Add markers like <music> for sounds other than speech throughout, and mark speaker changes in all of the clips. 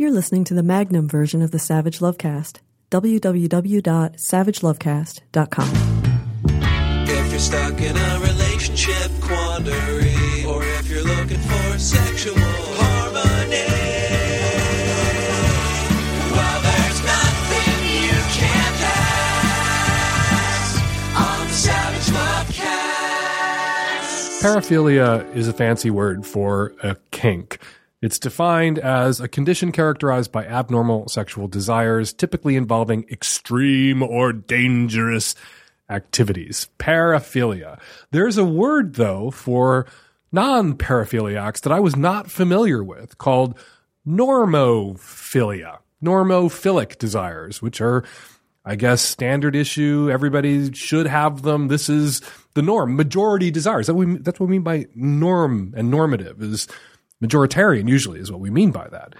Speaker 1: You're listening to the Magnum version of the Savage Lovecast. www.savagelovecast.com.
Speaker 2: If you're stuck in a relationship quandary, or if you're looking for sexual harmony, well, there's nothing you can't pass on the Savage Lovecast.
Speaker 3: Paraphilia is a fancy word for a kink. It's defined as a condition characterized by abnormal sexual desires, typically involving extreme or dangerous activities. Paraphilia. There's a word, though, for non paraphiliacs that I was not familiar with called normophilia. Normophilic desires, which are I guess standard issue. Everybody should have them. This is the norm. Majority desires. That we, that's what we mean by norm and normative is majoritarian usually is what we mean by that.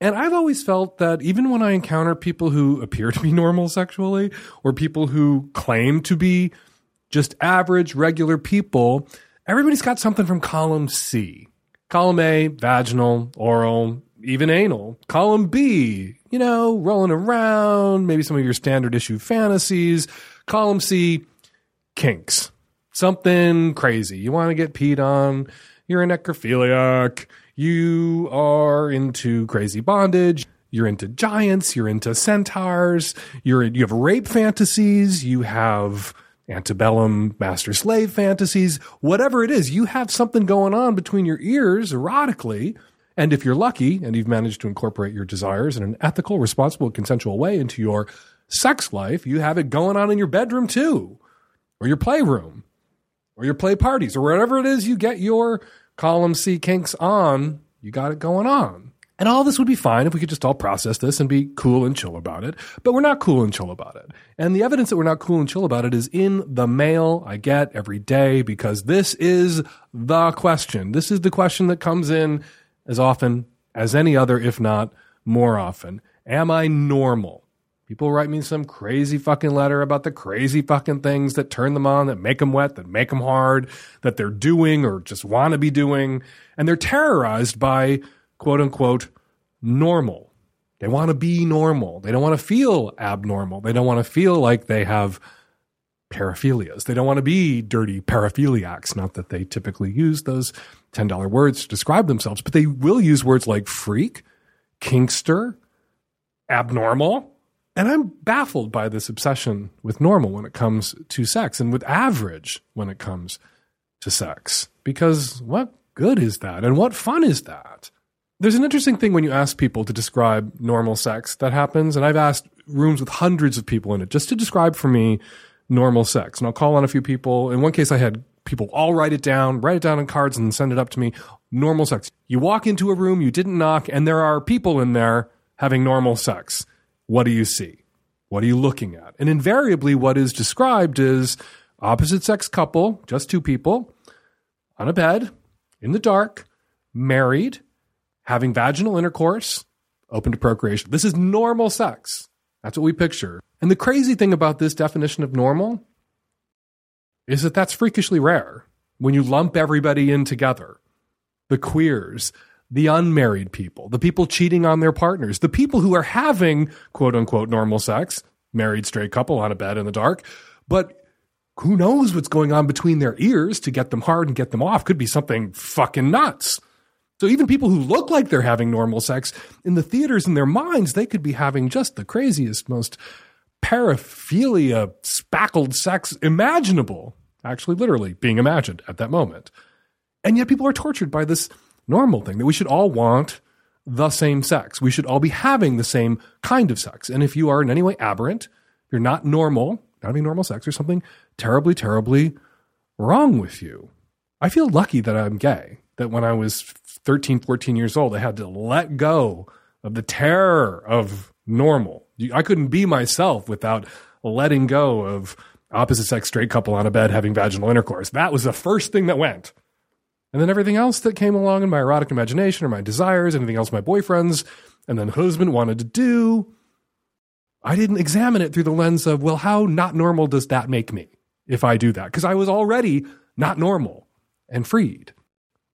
Speaker 3: And I've always felt that even when I encounter people who appear to be <laughs> normal sexually or people who claim to be just average, regular people, everybody's got something from column C. Column A, vaginal, oral, even anal. Column B, you know, rolling around, maybe some of your standard issue fantasies. Column C, kinks. Something crazy. You want to get peed on. You're a necrophiliac. You are into crazy bondage. You're into giants. You're into centaurs. You're you have rape fantasies. You have antebellum master slave fantasies. Whatever it is, you have something going on between your ears erotically. And if you're lucky and you've managed to incorporate your desires in an ethical, responsible, consensual way into your sex life, you have it going on in your bedroom too, or your playroom, or your play parties, or wherever it is you get your column C kinks on, you got it going on. And all this would be fine if we could just all process this and be cool and chill about it. But we're not cool and chill about it. And the evidence that we're not cool and chill about it is in the mail I get every day because this is the question. This is the question that comes in as often as any other, if not more often. Am I normal? People write me some crazy fucking letter about the crazy fucking things that turn them on, that make them wet, that make them hard, that they're doing or just want to be doing. And they're terrorized by quote unquote normal. They want to be normal. They don't want to feel abnormal. They don't want to feel like they have paraphilias. They don't want to be dirty paraphiliacs. Not that they typically use those $10 words to describe themselves, but they will use words like freak, kinkster, abnormal. And I'm baffled by this obsession with normal when it comes to sex and with average when it comes to sex. Because what good is that? And what fun is that? There's an interesting thing when you ask people to describe normal sex that happens. And I've asked rooms with hundreds of people in it just to describe for me normal sex. And I'll call on a few people. In one case, I had people all write it down, write it down on cards and send it up to me. Normal sex. You walk into a room, you didn't knock, and there are people in there having normal sex. What do you see? What are you looking at? And invariably, what is described is opposite sex couple, just two people, on a bed, in the dark, married, having vaginal intercourse, open to procreation. This is normal sex. That's what we picture. And the crazy thing about this definition of normal is that that's freakishly rare when you lump everybody in together. The queers, the unmarried people, the people cheating on their partners, the people who are having quote unquote normal sex, married straight couple on a bed in the dark, but who knows what's going on between their ears to get them hard and get them off could be something fucking nuts. So even people who look like they're having normal sex in the theaters in their minds, they could be having just the craziest, most paraphilia spackled sex imaginable, actually literally being imagined at that moment. And yet people are tortured by this normal thing that we should all want the same sex. We should all be having the same kind of sex. And if you are in any way aberrant, you're not normal, not having normal sex, or something terribly, terribly wrong with you. I feel lucky that I'm gay, that when I was 13, 14 years old, I had to let go of the terror of normal. I couldn't be myself without letting go of opposite sex straight couple on a bed having vaginal intercourse. That was the first thing that went. And then everything else that came along in my erotic imagination or my desires, anything else my boyfriends and then husband wanted to do, I didn't examine it through the lens of, well, how not normal does that make me if I do that? Because I was already not normal and freed.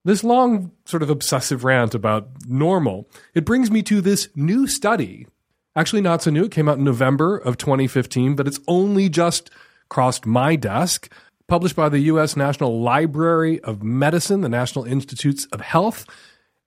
Speaker 3: this long sort of obsessive rant about normal, it brings me to this new study. Actually, not so new. It came out in November of 2015, but it's only just crossed my desk. Published by the U.S. National Library of Medicine, the National Institutes of Health.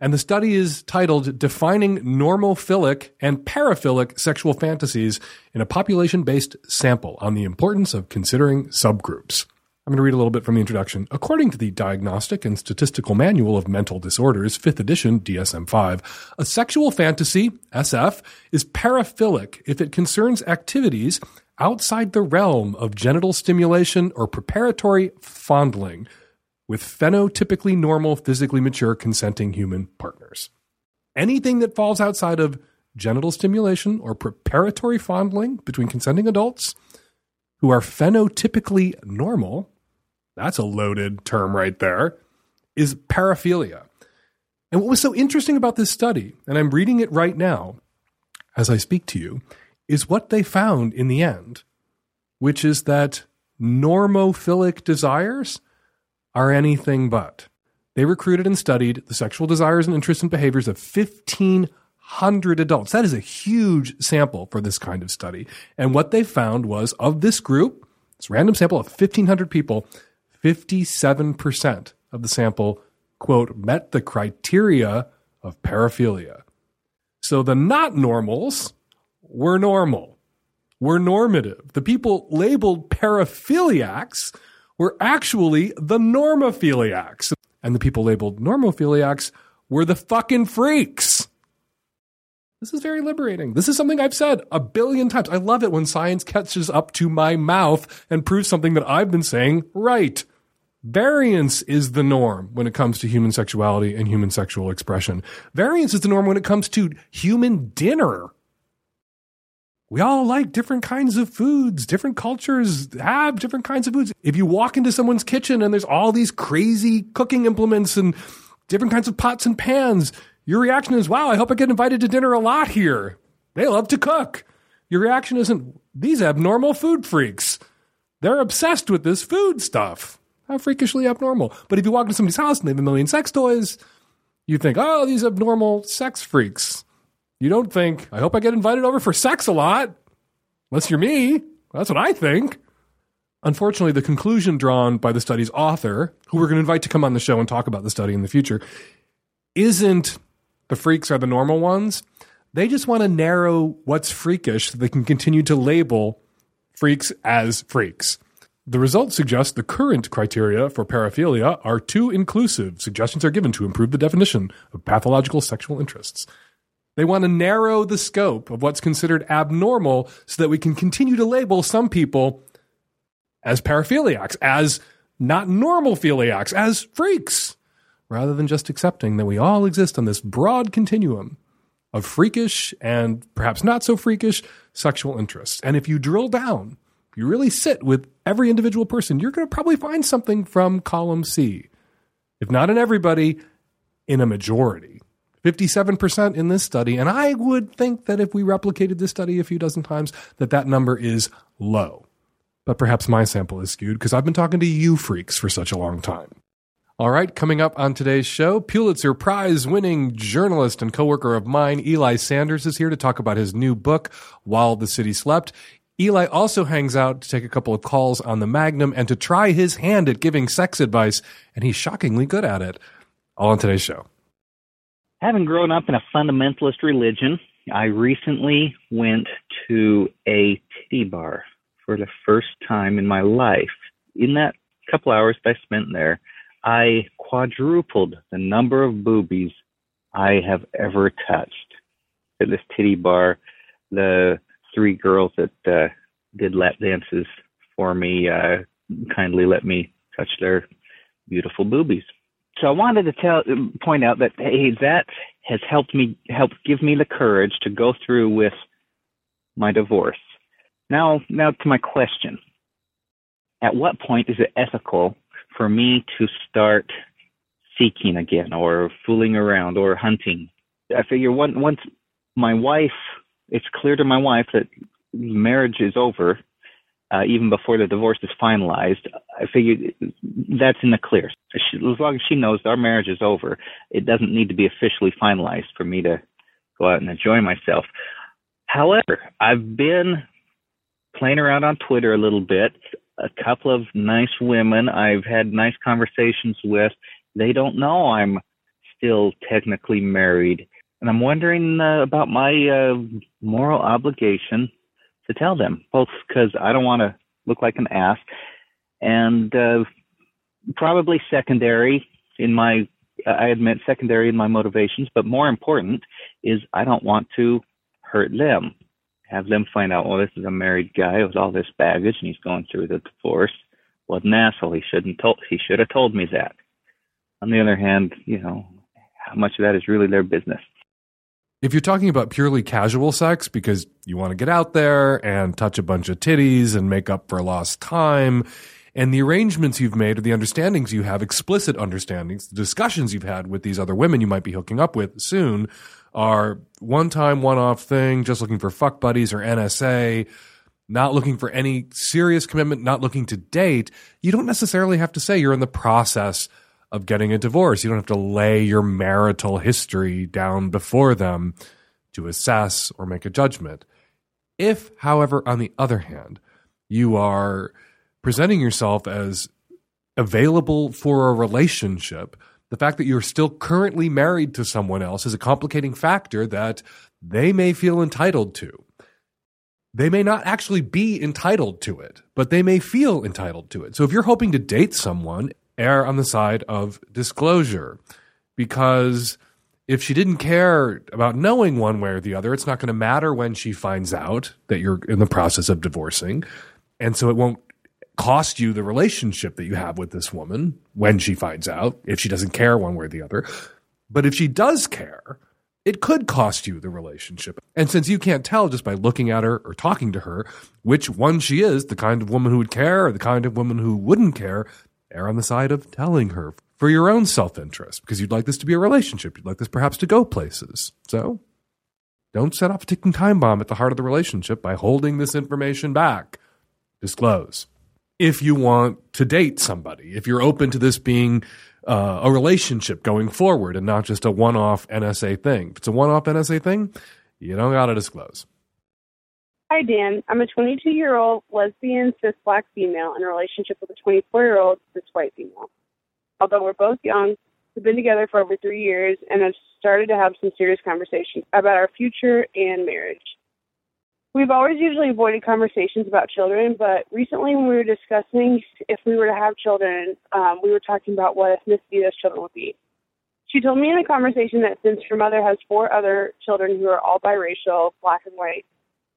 Speaker 3: And the study is titled Defining Normophilic and Paraphilic Sexual Fantasies in a Population Based Sample on the Importance of Considering Subgroups. I'm going to read a little bit from the introduction. According to the Diagnostic and Statistical Manual of Mental Disorders, 5th edition, DSM 5, a sexual fantasy, SF, is paraphilic if it concerns activities outside the realm of genital stimulation or preparatory fondling with phenotypically normal, physically mature, consenting human partners. Anything that falls outside of genital stimulation or preparatory fondling between consenting adults who are phenotypically normal, that's a loaded term right there, is paraphilia. And what was so interesting about this study, and I'm reading it right now as I speak to you, is what they found in the end, which is that normophilic desires are anything but. They recruited and studied the sexual desires and interests and behaviors of 1,500 adults. That is a huge sample for this kind of study. And what they found was of this group, this random sample of 1,500 people, 57% of the sample, quote, met the criteria of paraphilia. So the not normals were normal, were normative. The people labeled paraphiliacs were actually the normophiliacs. And the people labeled normophiliacs were the fucking freaks. This is very liberating. This is something I've said a billion times. I love it when science catches up to my mouth and proves something that I've been saying right. Variance is the norm when it comes to human sexuality and human sexual expression. Variance is the norm when it comes to human dinner. We all like different kinds of foods. Different cultures have different kinds of foods. If you walk into someone's kitchen and there's all these crazy cooking implements and different kinds of pots and pans, your reaction is, wow, I hope I get invited to dinner a lot here. They love to cook. Your reaction isn't, these abnormal food freaks. They're obsessed with this food stuff. How freakishly abnormal. But if you walk into somebody's house and they have a million sex toys, you think, oh, these abnormal sex freaks. You don't think, I hope I get invited over for sex a lot. Unless you're me. That's what I think. Unfortunately, the conclusion drawn by the study's author, who we're going to invite to come on the show and talk about the study in the future, isn't the freaks are the normal ones. They just want to narrow what's freakish so they can continue to label freaks as freaks. The results suggest the current criteria for paraphilia are too inclusive. Suggestions are given to improve the definition of pathological sexual interests. They want to narrow the scope of what's considered abnormal so that we can continue to label some people as paraphiliacs, as not normal philiacs, as freaks, rather than just accepting that we all exist on this broad continuum of freakish and perhaps not so freakish sexual interests. And if you drill down, you really sit with every individual person, you're going to probably find something from column C. If not in everybody, in a majority. 57% in this study. And I would think that if we replicated this study a few dozen times, that that number is low. But perhaps my sample is skewed because I've been talking to you freaks for such a long time. All right, coming up on today's show, Pulitzer Prize winning journalist and coworker of mine, Eli Sanders, is here to talk about his new book, While the City Slept. Eli also hangs out to take a couple of calls on the Magnum and to try his hand at giving sex advice, and he's shockingly good at it. All on today's show.
Speaker 4: Having grown up in a fundamentalist religion, I recently went to a titty bar for the first time in my life. In that couple hours that I spent there, I quadrupled the number of boobies I have ever touched at this titty bar. The three girls that uh, did lap dances for me uh, kindly let me touch their beautiful boobies. So I wanted to tell, point out that hey, that has helped me, help give me the courage to go through with my divorce. Now, now to my question. At what point is it ethical for me to start seeking again, or fooling around, or hunting? I figure once, once my wife, it's clear to my wife that marriage is over, uh, even before the divorce is finalized, I figured that's in the clear. She, as long as she knows our marriage is over, it doesn't need to be officially finalized for me to go out and enjoy myself. However, I've been playing around on Twitter a little bit. A couple of nice women I've had nice conversations with. They don't know I'm still technically married. And I'm wondering uh, about my uh, moral obligation to tell them, both because I don't want to look like an ass, and uh, probably secondary in my, I admit, secondary in my motivations, but more important is I don't want to hurt them. Have them find out, well, this is a married guy with all this baggage and he's going through the divorce. What an asshole. He shouldn't told, he should have told me that. On the other hand, you know, how much of that is really their business?
Speaker 3: If you're talking about purely casual sex because you want to get out there and touch a bunch of titties and make up for lost time, and the arrangements you've made or the understandings you have, explicit understandings, the discussions you've had with these other women you might be hooking up with soon are one time, one off thing, just looking for fuck buddies or NSA, not looking for any serious commitment, not looking to date, you don't necessarily have to say you're in the process of getting a divorce. You don't have to lay your marital history down before them to assess or make a judgment. If, however, on the other hand, you are presenting yourself as available for a relationship, the fact that you're still currently married to someone else is a complicating factor that they may feel entitled to. They may not actually be entitled to it, but they may feel entitled to it. So if you're hoping to date someone, err on the side of disclosure because if she didn't care about knowing one way or the other, it's not going to matter when she finds out that you're in the process of divorcing. And so it won't cost you the relationship that you have with this woman when she finds out, if she doesn't care one way or the other. But if she does care, it could cost you the relationship. And since you can't tell just by looking at her or talking to her which one she is, the kind of woman who would care or the kind of woman who wouldn't care, err on the side of telling her for your own self interest because you'd like this to be a relationship. You'd like this perhaps to go places. So don't set off a ticking time bomb at the heart of the relationship by holding this information back. Disclose. If you want to date somebody, if you're open to this being uh, a relationship going forward and not just a one off NSA thing. If it's a one off NSA thing, you don't got to disclose.
Speaker 5: Hi, Dan. I'm a 22 year old lesbian cis black female in a relationship with a 24 year old cis white female. Although we're both young, we've been together for over three years and have started to have some serious conversations about our future and marriage. We've always usually avoided conversations about children, but recently when we were discussing if we were to have children, um, we were talking about what ethnicity those children would be. She told me in a conversation that since her mother has four other children who are all biracial, black and white,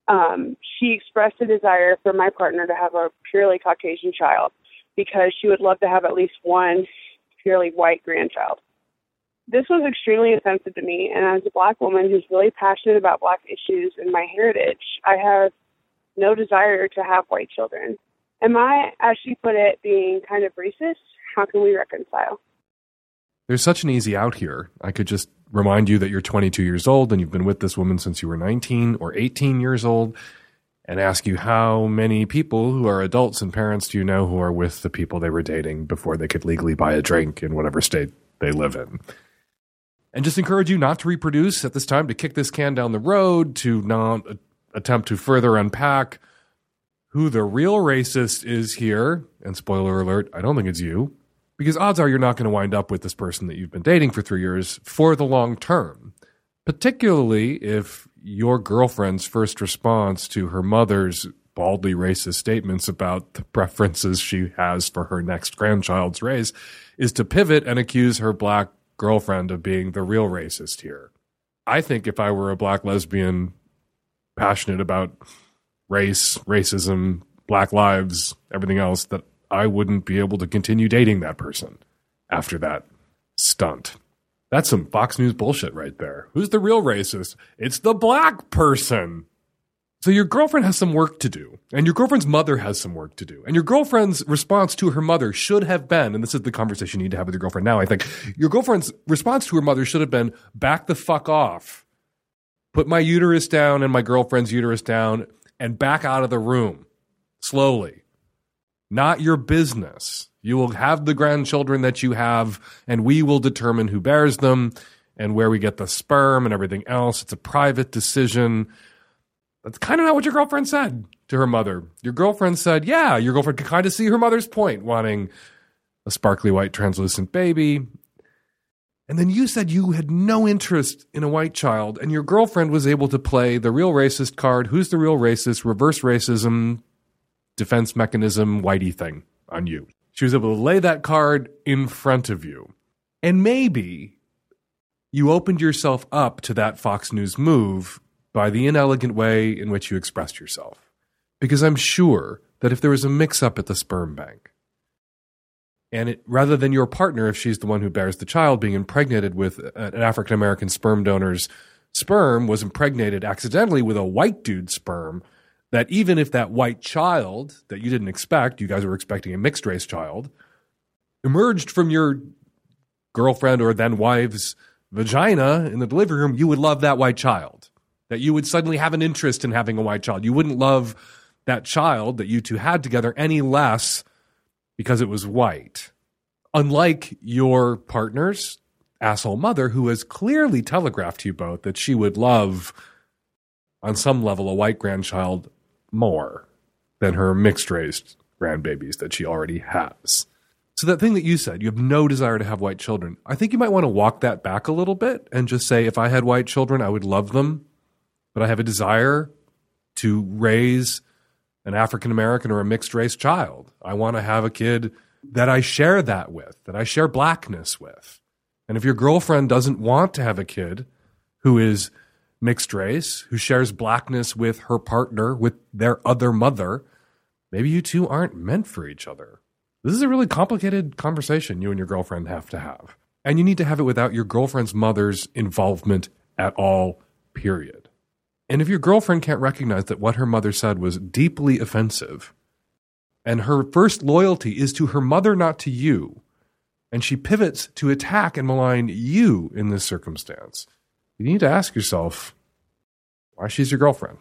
Speaker 5: um, she expressed a desire for my partner to have a purely Caucasian child because she would love to have at least one purely white grandchild. This was extremely offensive to me, and as a black woman who's really passionate about black issues and my heritage, I have no desire to have white children. Am I, as she put it, being kind of racist? How can we reconcile?
Speaker 3: There's such an easy out here. I could just remind you that you're 22 years old and you've been with this woman since you were 19 or 18 years old and ask you how many people who are adults and parents do you know who are with the people they were dating before they could legally buy a drink in whatever state they live in. And just encourage you not to reproduce at this time, to kick this can down the road, to not attempt to further unpack who the real racist is here. And spoiler alert, I don't think it's you because odds are you're not going to wind up with this person that you've been dating for three years for the long term, particularly if your girlfriend's first response to her mother's baldly racist statements about the preferences she has for her next grandchild's race is to pivot and accuse her black girlfriend of being the real racist here. I think if I were a black lesbian passionate about race, racism, black lives, everything else, that I wouldn't be able to continue dating that person after that stunt. That's some Fox News bullshit right there. Who's the real racist? It's the black person. So your girlfriend has some work to do, and your girlfriend's mother has some work to do. And your girlfriend's response to her mother should have been, and this is the conversation you need to have with your girlfriend now, I think. Your girlfriend's response to her mother should have been, back the fuck off. Put my uterus down and my girlfriend's uterus down and back out of the room slowly. Not your business. You will have the grandchildren that you have, and we will determine who bears them and where we get the sperm and everything else. It's a private decision. That's kind of not what your girlfriend said to her mother. Your girlfriend said, yeah, your girlfriend could kind of see her mother's point, wanting a sparkly white translucent baby. And then you said you had no interest in a white child, and your girlfriend was able to play the real racist card. Who's the real racist? Reverse racism, defense mechanism, whitey thing on you. She was able to lay that card in front of you. And maybe you opened yourself up to that Fox News move by the inelegant way in which you expressed yourself. Because I'm sure that if there was a mix up at the sperm bank, and it, rather than your partner, if she's the one who bears the child, being impregnated with an African American sperm donor's sperm, was impregnated accidentally with a white dude's sperm, that even if that white child that you didn't expect, you guys were expecting a mixed race child, emerged from your girlfriend or then wife's vagina in the delivery room, you would love that white child. That you would suddenly have an interest in having a white child. You wouldn't love that child that you two had together any less because it was white. Unlike your partner's asshole mother, who has clearly telegraphed to you both that she would love, on some level, a white grandchild more than her mixed race grandbabies that she already has. So, that thing that you said, you have no desire to have white children, I think you might want to walk that back a little bit and just say, if I had white children, I would love them, but I have a desire to raise an African American or a mixed race child. I want to have a kid that I share that with, that I share blackness with. And if your girlfriend doesn't want to have a kid who is mixed race, who shares blackness with her partner, with their other mother, maybe you two aren't meant for each other. This is a really complicated conversation you and your girlfriend have to have. And you need to have it without your girlfriend's mother's involvement at all, period. And if your girlfriend can't recognize that what her mother said was deeply offensive, and her first loyalty is to her mother, not to you, and she pivots to attack and malign you in this circumstance, you need to ask yourself why she's your girlfriend.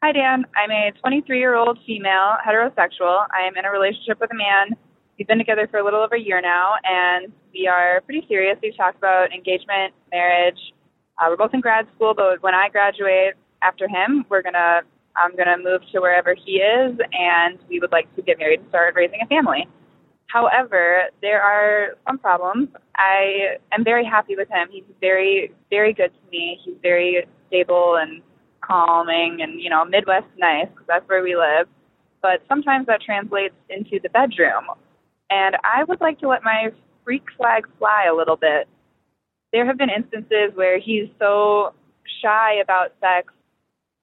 Speaker 6: Hi, Dan. I'm a 23 year old female, heterosexual. I am in a relationship with a man. We've been together for a little over a year now, and we are pretty serious. We've talked about engagement, marriage, uh, we're both in grad school, but when I graduate after him, we're gonna I'm gonna move to wherever he is, and we would like to get married and start raising a family. However, there are some problems. I am very happy with him. He's very, very good to me. He's very stable and calming, and you know, Midwest nice because that's where we live. But sometimes that translates into the bedroom, and I would like to let my freak flag fly a little bit there have been instances where he's so shy about sex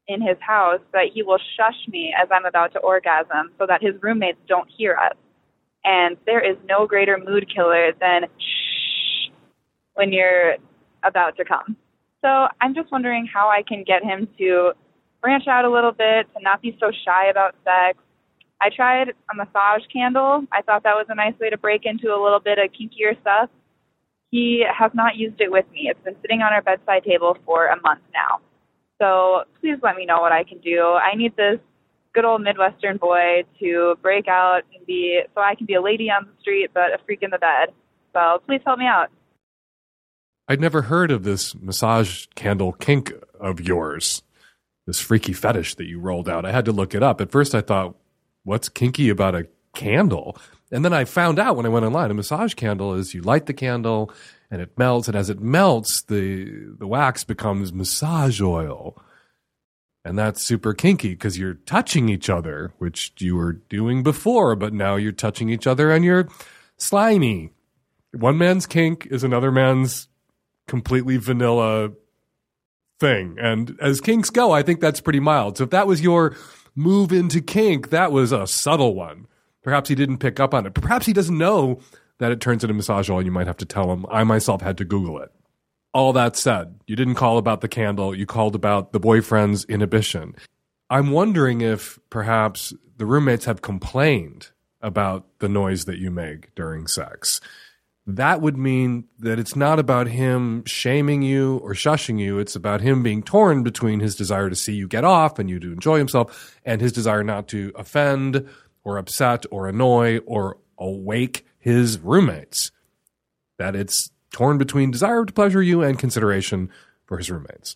Speaker 6: in his house that he will shush me as I'm about to orgasm so that his roommates don't hear us. And there is no greater mood killer than shh when you're about to come. So I'm just wondering how I can get him to branch out a little bit, to not be so shy about sex. I tried a massage candle. I thought that was a nice way to break into a little bit of kinkier stuff. He has not used it with me. It's been sitting on our bedside table for a month now. So please let me know what I can do. I need this good old Midwestern boy to break out and be so I can be a lady on the street but a freak in the bed. So please help me out.
Speaker 3: I'd never heard of this massage candle kink of yours, this freaky fetish that you rolled out. I had to look it up. At first, I thought, what's kinky about a candle? And then I found out when I went online, a massage candle is you light the candle and it melts, and as it melts, the the wax becomes massage oil. And that's super kinky because you're touching each other, which you were doing before, but now you're touching each other and you're slimy. One man's kink is another man's completely vanilla thing. And as kinks go, I think that's pretty mild. So if that was your move into kink, that was a subtle one. Perhaps he didn't pick up on it. Perhaps he doesn't know that it turns into massage oil. You might have to tell him. I myself had to Google it. All that said, you didn't call about the candle. You called about the boyfriend's inhibition. I'm wondering if perhaps the roommates have complained about the noise that you make during sex. that would mean that it's not about him shaming you or shushing you. It's about him being torn between his desire to see you get off and you to enjoy himself and his desire not to offend or upset or annoy or awake his roommates. That it's torn between desire to pleasure you and consideration for his roommates.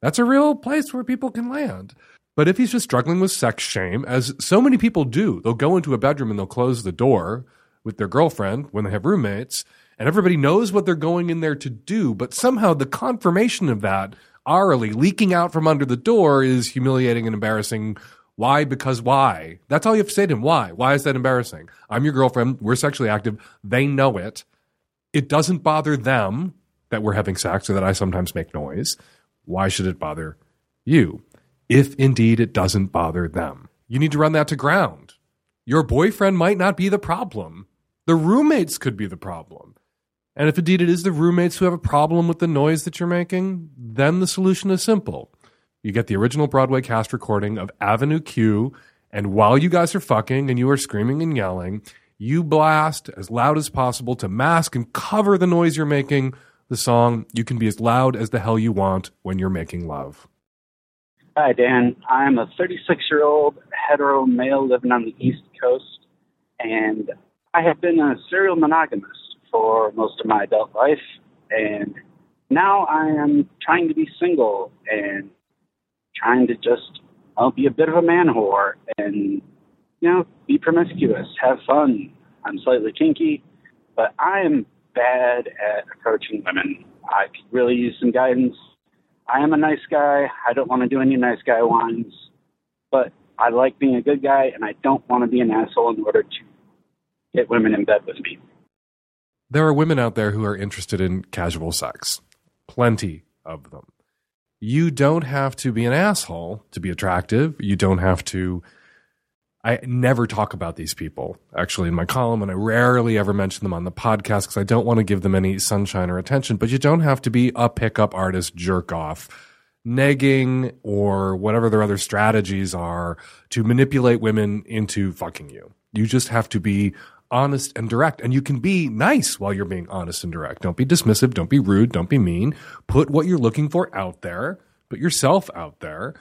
Speaker 3: That's a real place where people can land. But if he's just struggling with sex shame, as so many people do, they'll go into a bedroom and they'll close the door with their girlfriend when they have roommates, and everybody knows what they're going in there to do, but somehow the confirmation of that hourly leaking out from under the door is humiliating and embarrassing. Why? Because why? That's all you have to say to him. Why? Why is that embarrassing? I'm your girlfriend. We're sexually active. They know it. It doesn't bother them that we're having sex or that I sometimes make noise. Why should it bother you? If indeed it doesn't bother them, you need to run that to ground. Your boyfriend might not be the problem. The roommates could be the problem. And if indeed it is the roommates who have a problem with the noise that you're making, then the solution is simple. You get the original Broadway cast recording of Avenue Q, and while you guys are fucking and you are screaming and yelling, you blast as loud as possible to mask and cover the noise you're making the song You Can Be As Loud as the Hell You Want When You're Making Love.
Speaker 7: Hi, Dan. I'm a 36 year old hetero male living on the East Coast, and I have been a serial monogamist for most of my adult life, and now I am trying to be single and trying to just I'll be a bit of a man whore and you know be promiscuous, have fun. I'm slightly kinky, but I am bad at approaching women. I could really use some guidance. I am a nice guy. I don't want to do any nice guy whines, but I like being a good guy, and I don't want to be an asshole in order to get women in bed with me.
Speaker 3: There are women out there who are interested in casual sex. Plenty of them. You don't have to be an asshole to be attractive. You don't have to. I never talk about these people actually in my column, and I rarely ever mention them on the podcast because I don't want to give them any sunshine or attention. But you don't have to be a pickup artist jerk off, negging or whatever their other strategies are to manipulate women into fucking you. You just have to be honest and direct. And you can be nice while you're being honest and direct. Don't be dismissive. Don't be rude. Don't be mean. Put what you're looking for out there. Put yourself out there.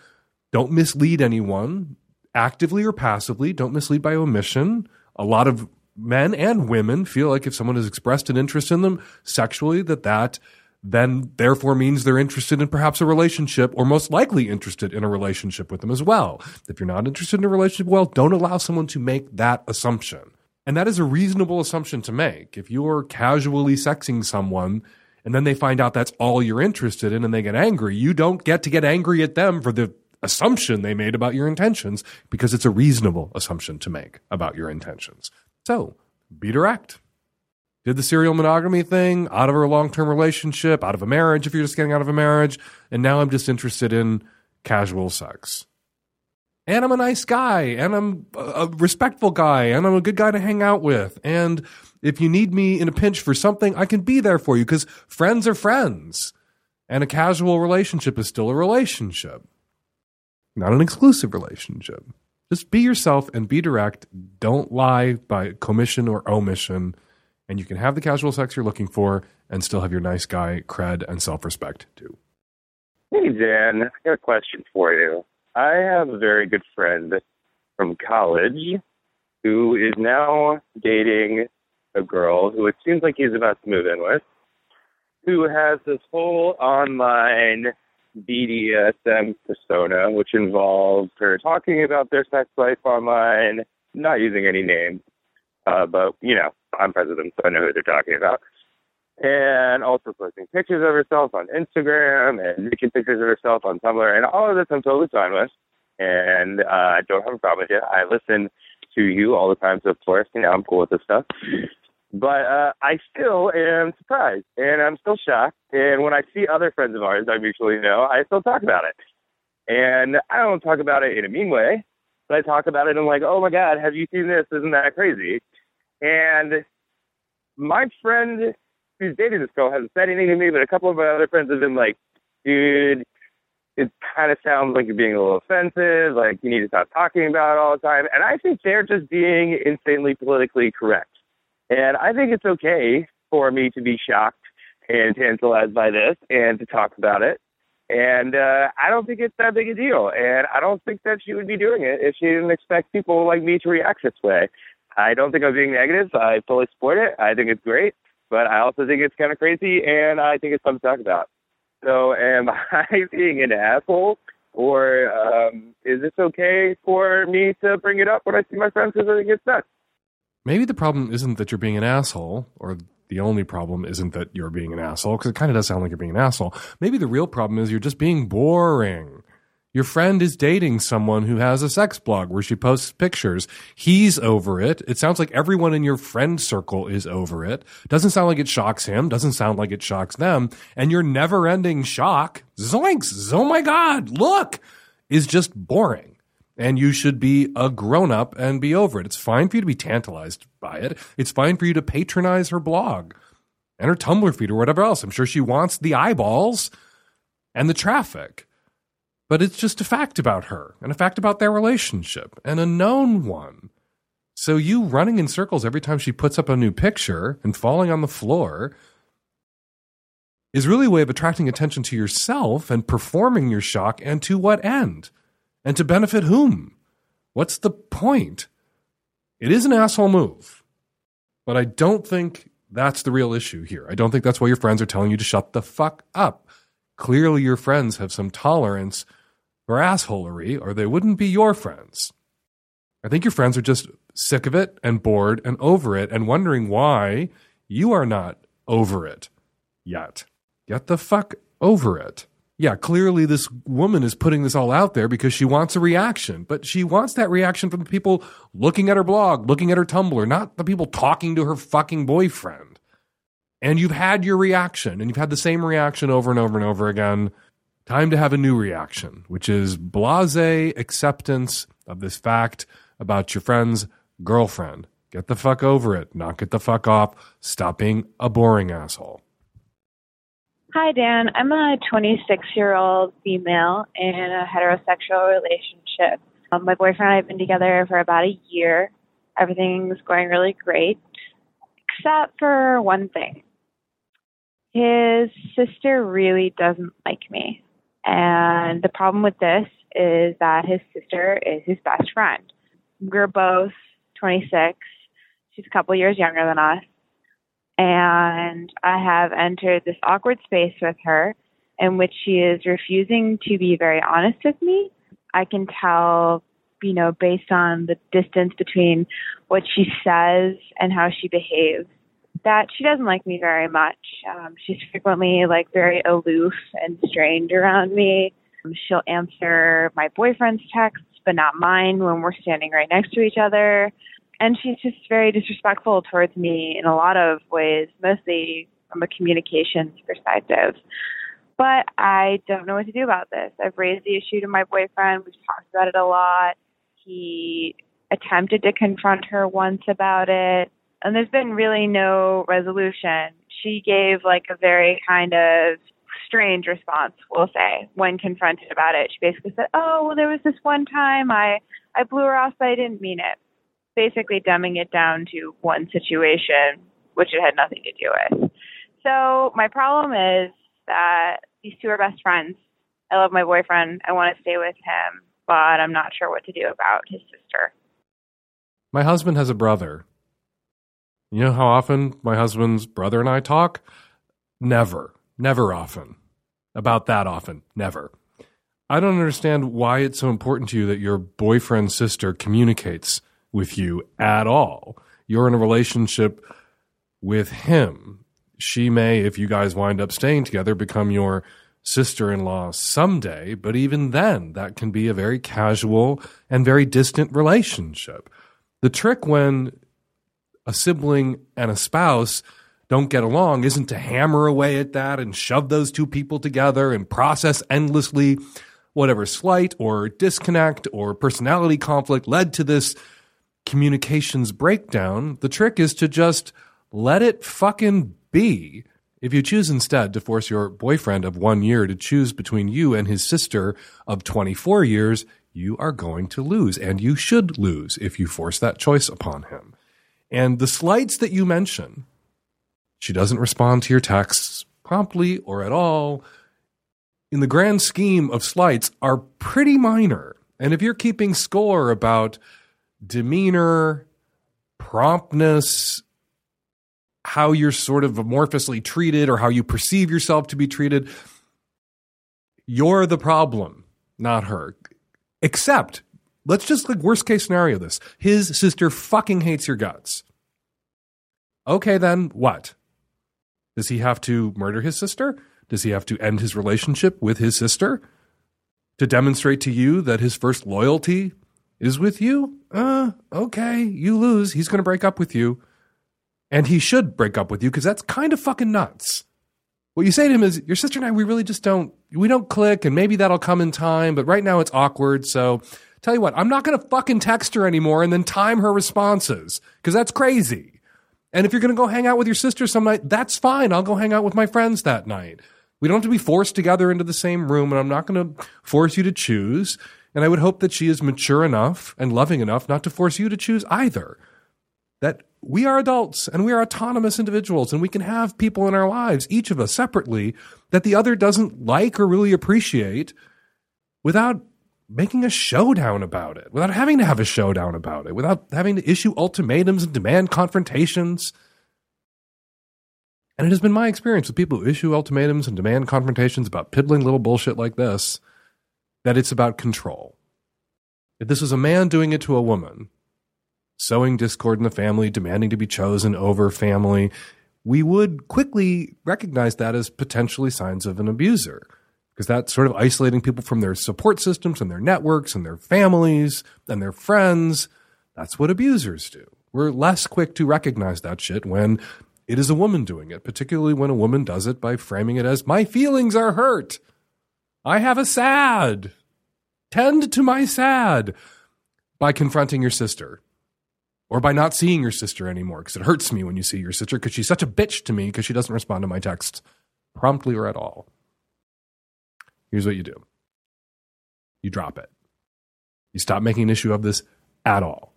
Speaker 3: Don't mislead anyone actively or passively. Don't mislead by omission. A lot of men and women feel like if someone has expressed an interest in them sexually, that that then therefore means they're interested in perhaps a relationship or most likely interested in a relationship with them as well. If you're not interested in a relationship, well, don't allow someone to make that assumption. And that is a reasonable assumption to make. If you're casually sexing someone and then they find out that's all you're interested in and they get angry, you don't get to get angry at them for the assumption they made about your intentions because it's a reasonable assumption to make about your intentions. So be direct. Did the serial monogamy thing out of a long term relationship, out of a marriage, if you're just getting out of a marriage, and now I'm just interested in casual sex. And I'm a nice guy, and I'm a respectful guy, and I'm a good guy to hang out with. And if you need me in a pinch for something, I can be there for you because friends are friends. And a casual relationship is still a relationship not an exclusive relationship. Just be yourself and be direct. Don't lie by commission or omission. And you can have the casual sex you're looking for and still have your nice guy cred and self respect too.
Speaker 8: Hey, Dan, I got a question for you. I have a very good friend from college who is now dating a girl who it seems like he's about to move in with, who has this whole online BDSM persona, which involves her talking about their sex life online, not using any names, uh, but you know, I'm president, so I know who they're talking about. And also posting pictures of herself on Instagram and making pictures of herself on Tumblr, and all of this I'm totally fine with, and uh, I don't have a problem with it. I listen to you all the time, so of course, you know, I'm cool with this stuff. But uh, I still am surprised, and I'm still shocked. And when I see other friends of ours I mutually know, I still talk about it. And I don't talk about it in a mean way, but I talk about it in like, oh my God, have you seen this? Isn't that crazy? And my friend who's dating this girl hasn't said anything to me, but a couple of my other friends have been like, dude, it kind of sounds like you're being a little offensive, like you need to stop talking about it all the time. And I think they're just being insanely politically correct. And I think it's okay for me to be shocked and tantalized by this and to talk about it. And uh, I don't think it's that big a deal. And I don't think that she would be doing it if she didn't expect people like me to react this way. I don't think I'm being negative. I fully support it. I think it's great. But I also think it's kind of crazy, and I think it's fun to talk about. So am <laughs> I being an asshole? Or um, is this okay for me to bring it up when I see my friends because I think it's nuts?
Speaker 3: Maybe the problem isn't that you're being an asshole, or the only problem isn't that you're being an asshole, because it kind of does sound like you're being an asshole. Maybe the real problem is you're just being boring. Your friend is dating someone who has a sex blog where she posts pictures. He's over it. It sounds like everyone in your friend circle is over it. Doesn't sound like it shocks him. Doesn't sound like it shocks them. And your never ending shock, zoinks, oh my God, look, is just boring. And you should be a grown up and be over it. It's fine for you to be tantalized by it. It's fine for you to patronize her blog and her Tumblr feed or whatever else. I'm sure she wants the eyeballs and the traffic but it's just a fact about her and a fact about their relationship and a known one. So you running in circles every time she puts up a new picture and falling on the floor is really a way of attracting attention to yourself and performing your shock and to what end? And to benefit whom? What's the point? It is an asshole move, but I don't think that's the real issue here. I don't think that's why your friends are telling you to shut the fuck up. Clearly, your friends have some tolerance or assholery, or they wouldn't be your friends. I think your friends are just sick of it and bored and over it and wondering why you are not over it yet. Get the fuck over it. Yeah, clearly this woman is putting this all out there because she wants a reaction, but she wants that reaction from the people looking at her blog, looking at her Tumblr, not the people talking to her fucking boyfriend. And you've had your reaction, and you've had the same reaction over and over and over again Time to have a new reaction, which is blase acceptance of this fact about your friend's girlfriend. Get the fuck over it. Knock it the fuck off. Stop being a boring asshole.
Speaker 9: Hi, Dan. I'm a 26 year old female in a heterosexual relationship. Um, my boyfriend and I have been together for about a year. Everything's going really great, except for one thing. His sister really doesn't like me. And the problem with this is that his sister is his best friend. We're both 26. She's a couple years younger than us. And I have entered this awkward space with her in which she is refusing to be very honest with me. I can tell, you know, based on the distance between what she says and how she behaves, that she doesn't like me very much. Um, she's frequently like very aloof and strange around me. Um, she'll answer my boyfriend's texts, but not mine when we're standing right next to each other. And she's just very disrespectful towards me in a lot of ways, mostly from a communications perspective. But I don't know what to do about this. I've raised the issue to my boyfriend. We've talked about it a lot. He attempted to confront her once about it and there's been really no resolution. She gave like a very kind of strange response, we'll say, when confronted about it. She basically said, "Oh, well, there was this one time I I blew her off, but I didn't mean it." Basically, dumbing it down to one situation, which it had nothing to do with. So my problem is that these two are best friends. I love my boyfriend. I want to stay with him, but I'm not sure what to do about his sister.
Speaker 3: My husband has a brother you know how often my husband's brother and I talk? Never. Never often. About that often. Never. I don't understand why it's so important to you that your boyfriend's sister communicates with you at all. You're in a relationship with him. She may, if you guys wind up staying together, become your sister in law someday, but even then, that can be a very casual and very distant relationship. The trick when a sibling and a spouse don't get along isn't to hammer away at that and shove those two people together and process endlessly whatever slight or disconnect or personality conflict led to this communications breakdown. The trick is to just let it fucking be. If you choose instead to force your boyfriend of one year to choose between you and his sister of 24 years, you are going to lose. And you should lose if you force that choice upon him. And the slights that you mention She doesn't respond to your texts promptly or at all. In the grand scheme of slights, are pretty minor. And if you're keeping score about demeanor, promptness, how you're sort of amorphously treated or how you perceive yourself to be treated, you're the problem, not her. Except, let's just like worst case scenario this. His sister fucking hates your guts. Okay, then what? Does he have to murder his sister? Does he have to end his relationship with his sister to demonstrate to you that his first loyalty is with you? Uh, okay, you lose. He's going to break up with you. And he should break up with you because that's kind of fucking nuts. What you say to him is, your sister and I, we really just don't, we don't click and maybe that'll come in time, but right now it's awkward. So tell you what, I'm not going to fucking text her anymore and then time her responses because that's crazy. And if you're going to go hang out with your sister some night, that's fine. I'll go hang out with my friends that night. We don't have to be forced together into the same room, and I'm not going to force you to choose. And I would hope that she is mature enough and loving enough not to force you to choose either. That we are adults and we are autonomous individuals, and we can have people in our lives, each of us separately, that the other doesn't like or really appreciate without making a showdown about it, without having to have a showdown about it, without having to issue ultimatums and demand confrontations. And it has been my experience with people who issue ultimatums and demand confrontations about piddling little bullshit like this that it's about control. If this was a man doing it to a woman, sowing discord in the family, demanding to be chosen over family, we would quickly recognize that as potentially signs of an abuser because that's sort of isolating people from their support systems and their networks and their families and their friends. That's what abusers do. We're less quick to recognize that shit when it is a woman doing it, particularly when a woman does it by framing it as, my feelings are hurt. I have a sad. Tend to my sad by confronting your sister or by not seeing your sister anymore because it hurts me when you see your sister because she's such a bitch to me because she doesn't respond to my texts promptly or at all. Here's what you do you drop it. You stop making an issue of this at all.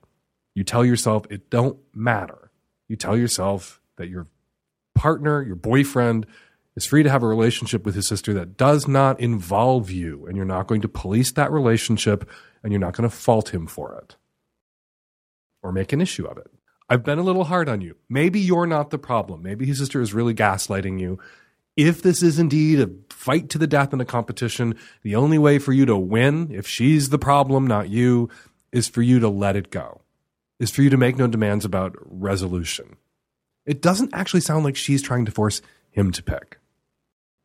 Speaker 3: You tell yourself it don't matter. You tell yourself that your partner, your boyfriend, is free to have a relationship with his sister that does not involve you, and you're not going to police that relationship and you're not going to fault him for it or make an issue of it. I've been a little hard on you. Maybe you're not the problem. Maybe his sister is really gaslighting you. If this is indeed a fight to the death in a competition, the only way for you to win, if she's the problem, not you, is for you to let it go, is for you to make no demands about resolution. It doesn't actually sound like she's trying to force him to pick.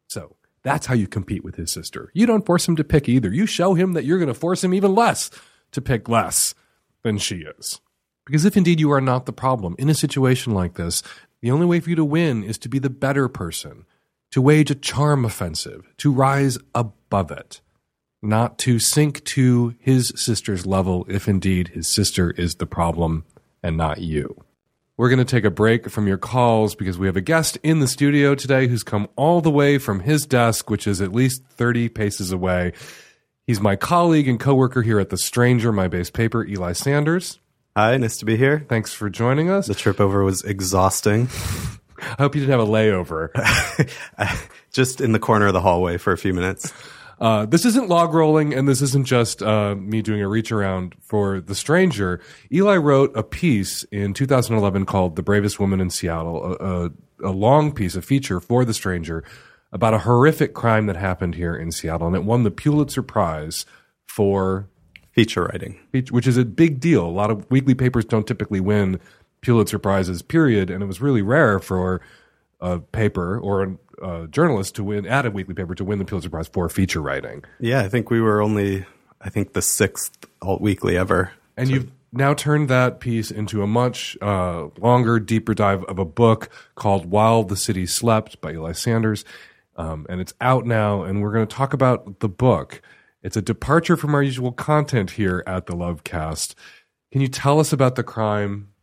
Speaker 3: So that's how you compete with his sister. You don't force him to pick either. You show him that you're going to force him even less to pick less than she is. Because if indeed you are not the problem in a situation like this, the only way for you to win is to be the better person, to wage a charm offensive, to rise above it, not to sink to his sister's level if indeed his sister is the problem and not you. We're going to take a break from your calls because we have a guest in the studio today who's come all the way from his desk, which is at least 30 paces away. He's my colleague and coworker here at The Stranger, my base paper, Eli Sanders.
Speaker 10: Hi, nice to be here.
Speaker 3: Thanks for joining us.
Speaker 10: The trip over was exhausting.
Speaker 3: I hope you didn't have a layover. <laughs>
Speaker 10: Just in the corner of the hallway for a few minutes.
Speaker 3: Uh, this isn't log rolling, and this isn't just uh, me doing a reach around for The Stranger. Eli wrote a piece in 2011 called The Bravest Woman in Seattle, a, a, a long piece, a feature for The Stranger about a horrific crime that happened here in Seattle, and it won the Pulitzer Prize for
Speaker 10: Feature writing.
Speaker 3: which is a big deal. A lot of weekly papers don't typically win Pulitzer Prizes, period. And it was really rare for a paper or a, a journalist to win at a weekly paper to win the Pulitzer Prize for feature writing.
Speaker 10: Yeah, I think we were only, I think, the sixth alt weekly ever.
Speaker 3: And you've now turned that piece into a much uh, longer, deeper dive of a book called While the City Slept by Eli Sanders. Um, and it's out now, and we're going to talk about the book. It's a departure from our usual content here at the Lovecast. Can you tell us about the crime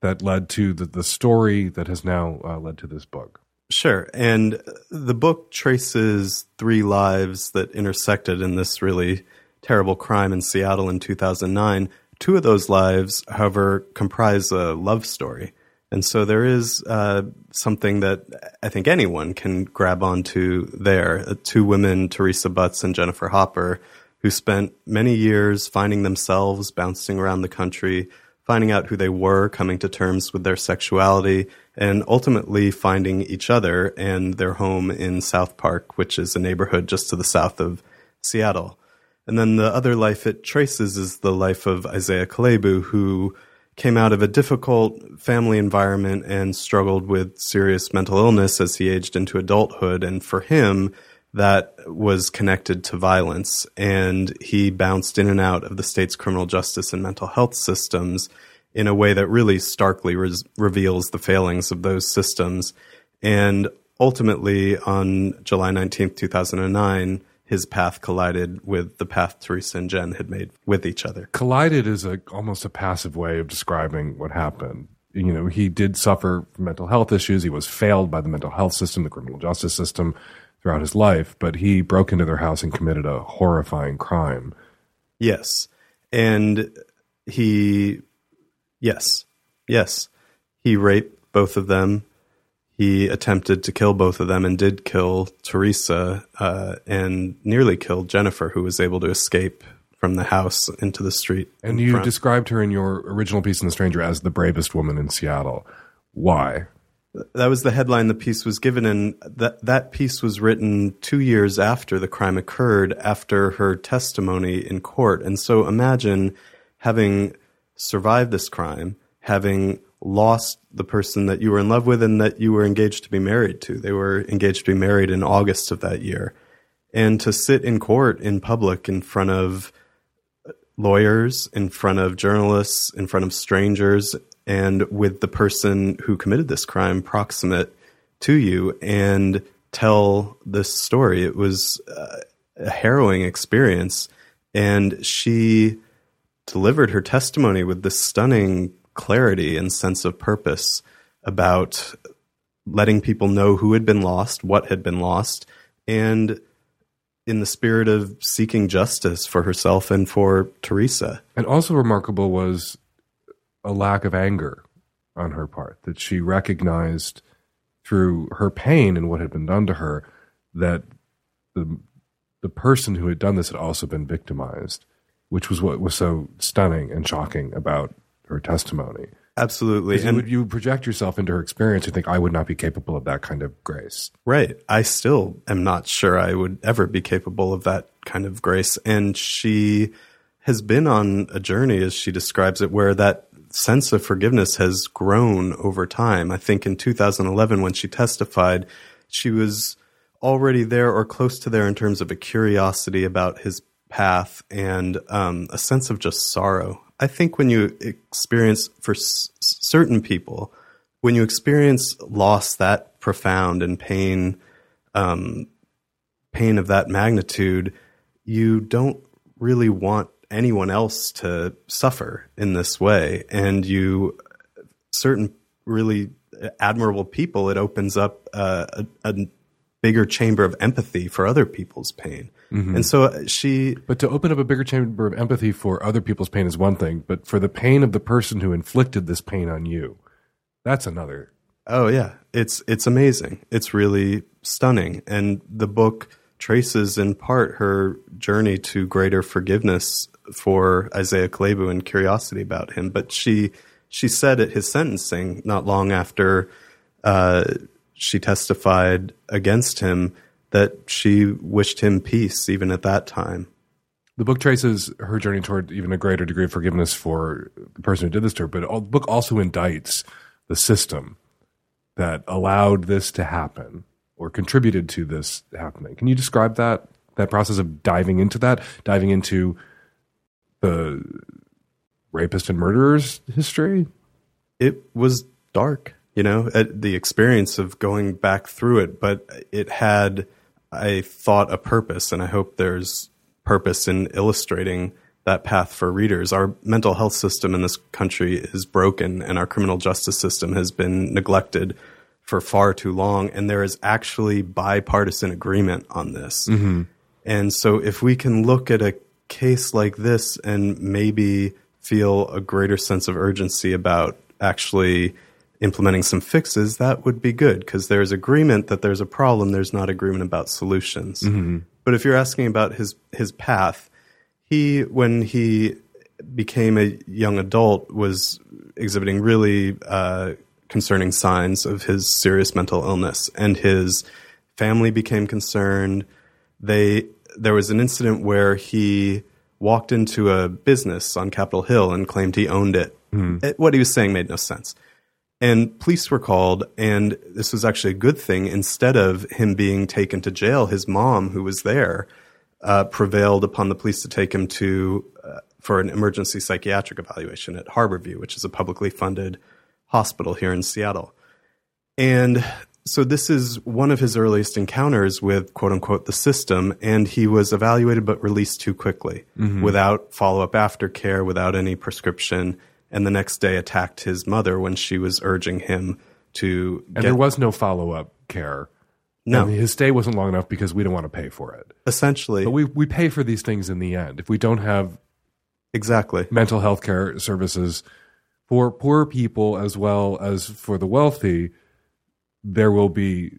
Speaker 3: that led to the, the story that has now uh, led to this book?
Speaker 10: Sure. And the book traces three lives that intersected in this really terrible crime in Seattle in 2009. Two of those lives, however, comprise a love story. And so there is uh, something that I think anyone can grab onto there. Uh, two women, Teresa Butts and Jennifer Hopper, who spent many years finding themselves, bouncing around the country, finding out who they were, coming to terms with their sexuality, and ultimately finding each other and their home in South Park, which is a neighborhood just to the south of Seattle. And then the other life it traces is the life of Isaiah Kalebu, who came out of a difficult family environment and struggled with serious mental illness as he aged into adulthood. And for him, that was connected to violence. And he bounced in and out of the state's criminal justice and mental health systems in a way that really starkly res- reveals the failings of those systems. And ultimately, on July 19th, 2009, his path collided with the path Teresa and Jen had made with each other.
Speaker 3: Collided is a almost a passive way of describing what happened. You know, he did suffer from mental health issues. He was failed by the mental health system, the criminal justice system throughout his life, but he broke into their house and committed a horrifying crime.
Speaker 10: Yes. And he, yes, yes, he raped both of them he attempted to kill both of them and did kill Teresa uh, and nearly killed Jennifer, who was able to escape from the house into the street.
Speaker 3: And you front. described her in your original piece in The Stranger as the bravest woman in Seattle. Why?
Speaker 10: That was the headline the piece was given, and that that piece was written two years after the crime occurred, after her testimony in court. And so imagine having survived this crime, having lost the person that you were in love with and that you were engaged to be married to. They were engaged to be married in August of that year. And to sit in court in public in front of lawyers, in front of journalists, in front of strangers, and with the person who committed this crime proximate to you and tell this story. It was uh, a harrowing experience. And she delivered her testimony with this stunning clarity and sense of purpose about letting people know who had been lost, what had been lost, and in the spirit of seeking justice for herself and for Teresa.
Speaker 3: And also remarkable was a lack of anger on her part, that she recognized through her pain and what had been done to her that the the person who had done this had also been victimized, which was what was so stunning and shocking about her testimony.
Speaker 10: Absolutely.
Speaker 3: And you, you project yourself into her experience and think, I would not be capable of that kind of grace.
Speaker 10: Right. I still am not sure I would ever be capable of that kind of grace. And she has been on a journey, as she describes it, where that sense of forgiveness has grown over time. I think in 2011, when she testified, she was already there or close to there in terms of a curiosity about his path and um, a sense of just sorrow I think when you experience, for s- certain people, when you experience loss that profound and pain, um, pain of that magnitude, you don't really want anyone else to suffer in this way. And you, certain really admirable people, it opens up uh, a, a bigger chamber of empathy for other people's pain. Mm-hmm. And so uh, she.
Speaker 3: But to open up a bigger chamber of empathy for other people's pain is one thing, but for the pain of the person who inflicted this pain on you, that's another.
Speaker 10: Oh yeah, it's it's amazing. It's really stunning, and the book traces in part her journey to greater forgiveness for Isaiah Kalebu and curiosity about him. But she she said at his sentencing not long after uh, she testified against him that she wished him peace even at that time.
Speaker 3: The book traces her journey toward even a greater degree of forgiveness for the person who did this to her, but the book also indicts the system that allowed this to happen or contributed to this happening. Can you describe that that process of diving into that, diving into the rapist and murderer's history?
Speaker 10: It was dark, you know, the experience of going back through it, but it had I thought a purpose, and I hope there's purpose in illustrating that path for readers. Our mental health system in this country is broken, and our criminal justice system has been neglected for far too long. And there is actually bipartisan agreement on this. Mm-hmm. And so, if we can look at a case like this and maybe feel a greater sense of urgency about actually implementing some fixes, that would be good because there's agreement that there's a problem. There's not agreement about solutions. But if you're asking about his his path, he when he became a young adult was exhibiting really uh, concerning signs of his serious mental illness, and his family became concerned. They there was an incident where he walked into a business on Capitol Hill and claimed he owned it. It- what he was saying made no sense. And police were called, and this was actually a good thing. Instead of him being taken to jail, his mom, who was there, uh, prevailed upon the police to take him to uh, for an emergency psychiatric evaluation at Harborview, which is a publicly funded hospital here in Seattle. And so this is one of his earliest encounters with quote unquote the system, and he was evaluated but released too quickly mm-hmm. without follow up aftercare, without any prescription, and the next day attacked his mother when she was urging him to
Speaker 3: And
Speaker 10: get
Speaker 3: there was no follow up care.
Speaker 10: No.
Speaker 3: And his stay wasn't long enough because we don't want to pay for it.
Speaker 10: essentially
Speaker 3: But we, we pay for these things in the end. If we don't have
Speaker 10: exactly
Speaker 3: mental health care services for poor people as well as for the wealthy, there will be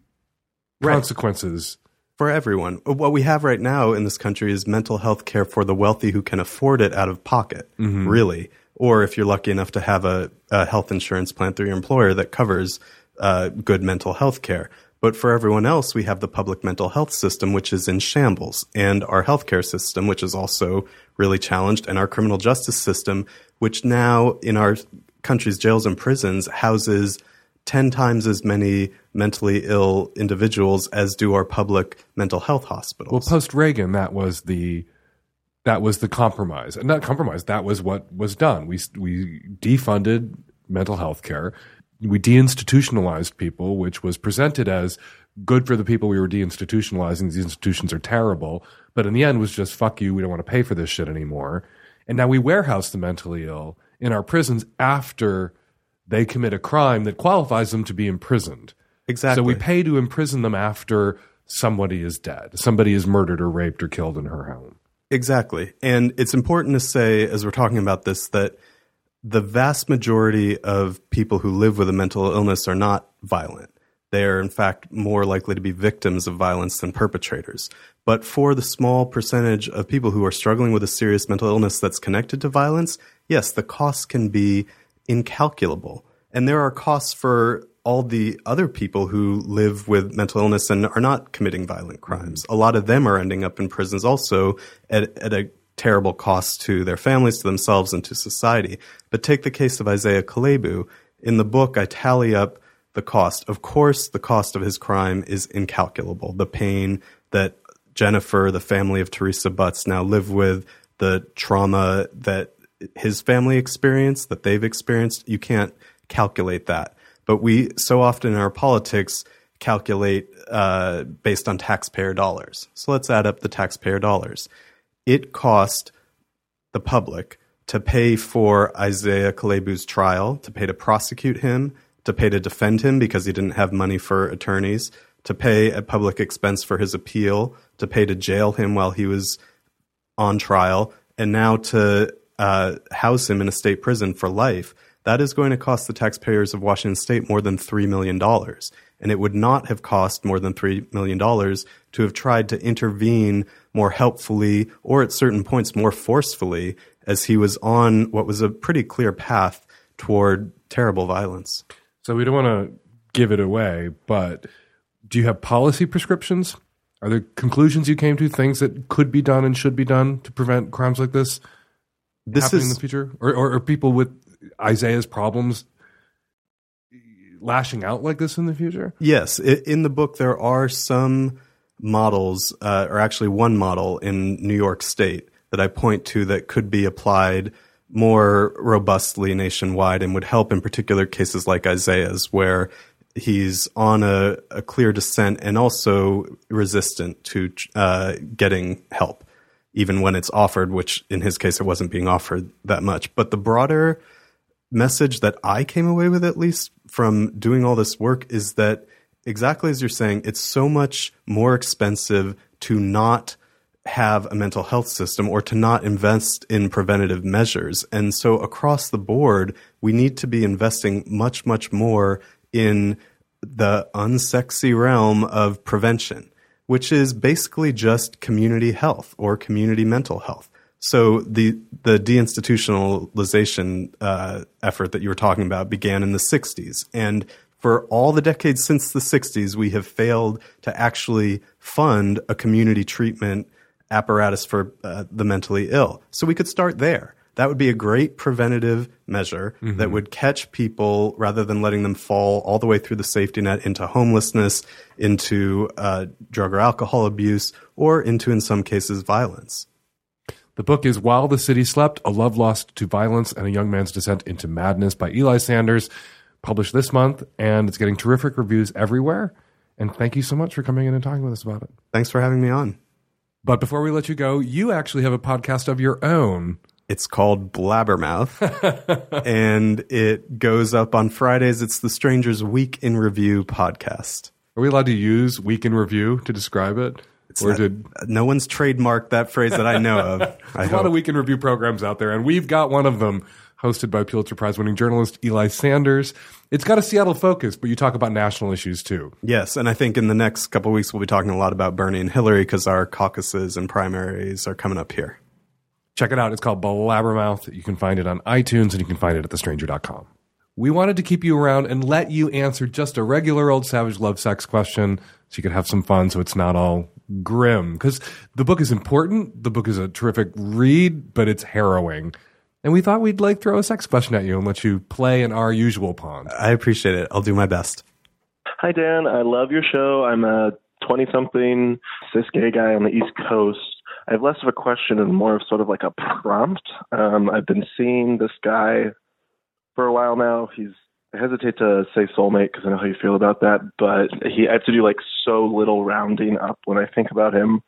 Speaker 10: Right.
Speaker 3: consequences.
Speaker 10: for everyone. What we have right now in this country is mental health care for the wealthy who can afford it out of pocket, really. Or if you're lucky enough to have a, a health insurance plan through your employer that covers uh, good mental health care. But for everyone else, we have the public mental health system, which is in shambles, and our healthcare system, which is also really challenged, and our criminal justice system, which now in our country's jails and prisons houses 10 times as many mentally ill individuals as do our public mental health hospitals.
Speaker 3: Well, post Reagan, that was the that was the compromise, and not compromise. That was what was done. We we defunded mental health care. We deinstitutionalized people, which was presented as good for the people we were deinstitutionalizing. These institutions are terrible, but in the end, was just fuck you. We don't want to pay for this shit anymore. And now we warehouse the mentally ill in our prisons after they commit a crime that qualifies them to be imprisoned.
Speaker 10: Exactly.
Speaker 3: So we pay to imprison them after somebody is dead, somebody is murdered or raped or killed in her home.
Speaker 10: Exactly. And it's important to say, as we're talking about this, that the vast majority of people who live with a mental illness are not violent. They are, in fact, more likely to be victims of violence than perpetrators. But for the small percentage of people who are struggling with a serious mental illness that's connected to violence, yes, the cost can be incalculable. And there are costs for all the other people who live with mental illness and are not committing violent crimes. Mm-hmm. A lot of them are ending up in prisons also at, at a terrible cost to their families, to themselves, and to society. But take the case of Isaiah Kalebu. In the book, I tally up the cost. Of course, the cost of his crime is incalculable. The pain that Jennifer, the family of Teresa Butts, now live with, the trauma that his family experience that they've experienced, you can't calculate that. But we so often in our politics calculate uh, based on taxpayer dollars. So let's add up the taxpayer dollars. It cost the public to pay for Isaiah Kalebu's trial, to pay to prosecute him, to pay to defend him because he didn't have money for attorneys, to pay at public expense for his appeal, to pay to jail him while he was on trial, and now to uh, house him in a state prison for life. That is going to cost the taxpayers of Washington state more than $3 million. And it would not have cost more than $3 million to have tried to intervene more helpfully or at certain points more forcefully as he was on what was a pretty clear path toward terrible violence.
Speaker 3: So we don't want to give it away, but do you have policy prescriptions? Are there conclusions you came to, things that could be done and should be done to prevent crimes like this,
Speaker 10: This
Speaker 3: happening in the future? Or, or are people with Isaiah's problems lashing out like this in the future?
Speaker 10: Yes, in the book there are some models, uh, or actually one model in New York State that I point to that could be applied more robustly nationwide and would help in particular cases like Isaiah's, where he's on a, a clear descent and also resistant to uh, getting help, even when it's offered, which in his case it wasn't being offered that much. But the broader message that I came away with, at least from doing all this work, is that exactly as you're saying, it's so much more expensive to not have a mental health system or to not invest in preventative measures. And so across the board, we need to be investing much, much more in the unsexy realm of prevention, which is basically just community health or community mental health. So the the deinstitutionalization uh, effort that you were talking about began in the 60s, and for all the decades since the 60s, we have failed to actually fund a community treatment apparatus for uh, the mentally ill. So we could start there. That would be a great preventative measure that would catch people rather than letting them fall all the way through the safety net into homelessness, into uh, drug or alcohol abuse, or into, in some cases, violence.
Speaker 3: The book is While the City Slept A Love Lost to Violence and a Young Man's Descent into Madness by Eli Sanders, published this month, and it's getting terrific reviews everywhere. And thank you so much for coming in and talking with us about it.
Speaker 10: Thanks for having me on.
Speaker 3: But before we let you go, you actually have a podcast of your own.
Speaker 10: It's called Blabbermouth, <laughs> and it goes up on Fridays. It's the Strangers Week in Review podcast.
Speaker 3: Are we allowed to use week in review to describe it? or
Speaker 10: not-
Speaker 3: did
Speaker 10: No one's trademarked that phrase that I know of. <laughs> I
Speaker 3: There's a lot of week in review programs out there, and we've got one of them hosted by Pulitzer Prize winning journalist Eli Sanders. It's got a Seattle focus, but you talk about national issues too.
Speaker 10: Yes, and I think in the next couple of weeks we'll be talking a lot about Bernie and Hillary because our caucuses and primaries are coming up here.
Speaker 3: Check it out. It's called Blabbermouth. You can find it on iTunes and you can find it at thestranger.com. We wanted to keep you around and let you answer just a regular old savage love sex question so you could have some fun so it's not all grim. Because the book is important. The book is a terrific read, but it's harrowing. And we thought we'd like throw a sex question at you and let you play in our usual pond.
Speaker 10: I appreciate it. I'll do my best.
Speaker 11: Hi, Dan. I love your show. I'm a 20 something cis gay guy on the East Coast. I have less of a question and more of sort of like a prompt. Um, I've been seeing this guy for a while now. He's, I hesitate to say soulmate because I know how you feel about that, but he, I have to do like so little rounding up when I think about him.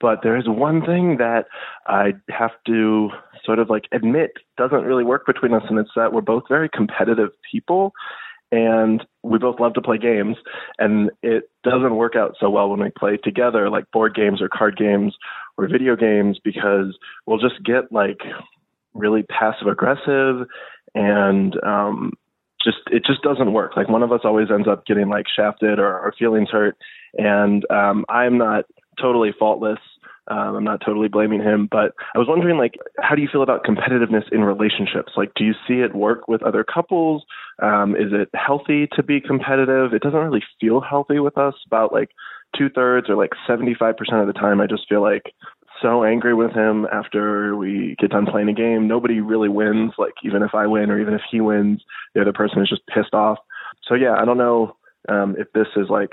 Speaker 11: But there is one thing that I have to sort of like admit doesn't really work between us, and it's that we're both very competitive people and we both love to play games and it doesn't work out so well when we play together like board games or card games or video games because we'll just get like really passive aggressive and um just it just doesn't work like one of us always ends up getting like shafted or our feelings hurt and um i'm not totally faultless um, I'm not totally blaming him, but I was wondering, like, how do you feel about competitiveness in relationships? Like, do you see it work with other couples? Um, is it healthy to be competitive? It doesn't really feel healthy with us. About like two thirds or like 75% of the time, I just feel like so angry with him after we get done playing a game. Nobody really wins. Like, even if I win or even if he wins, the other person is just pissed off. So, yeah, I don't know um, if this is like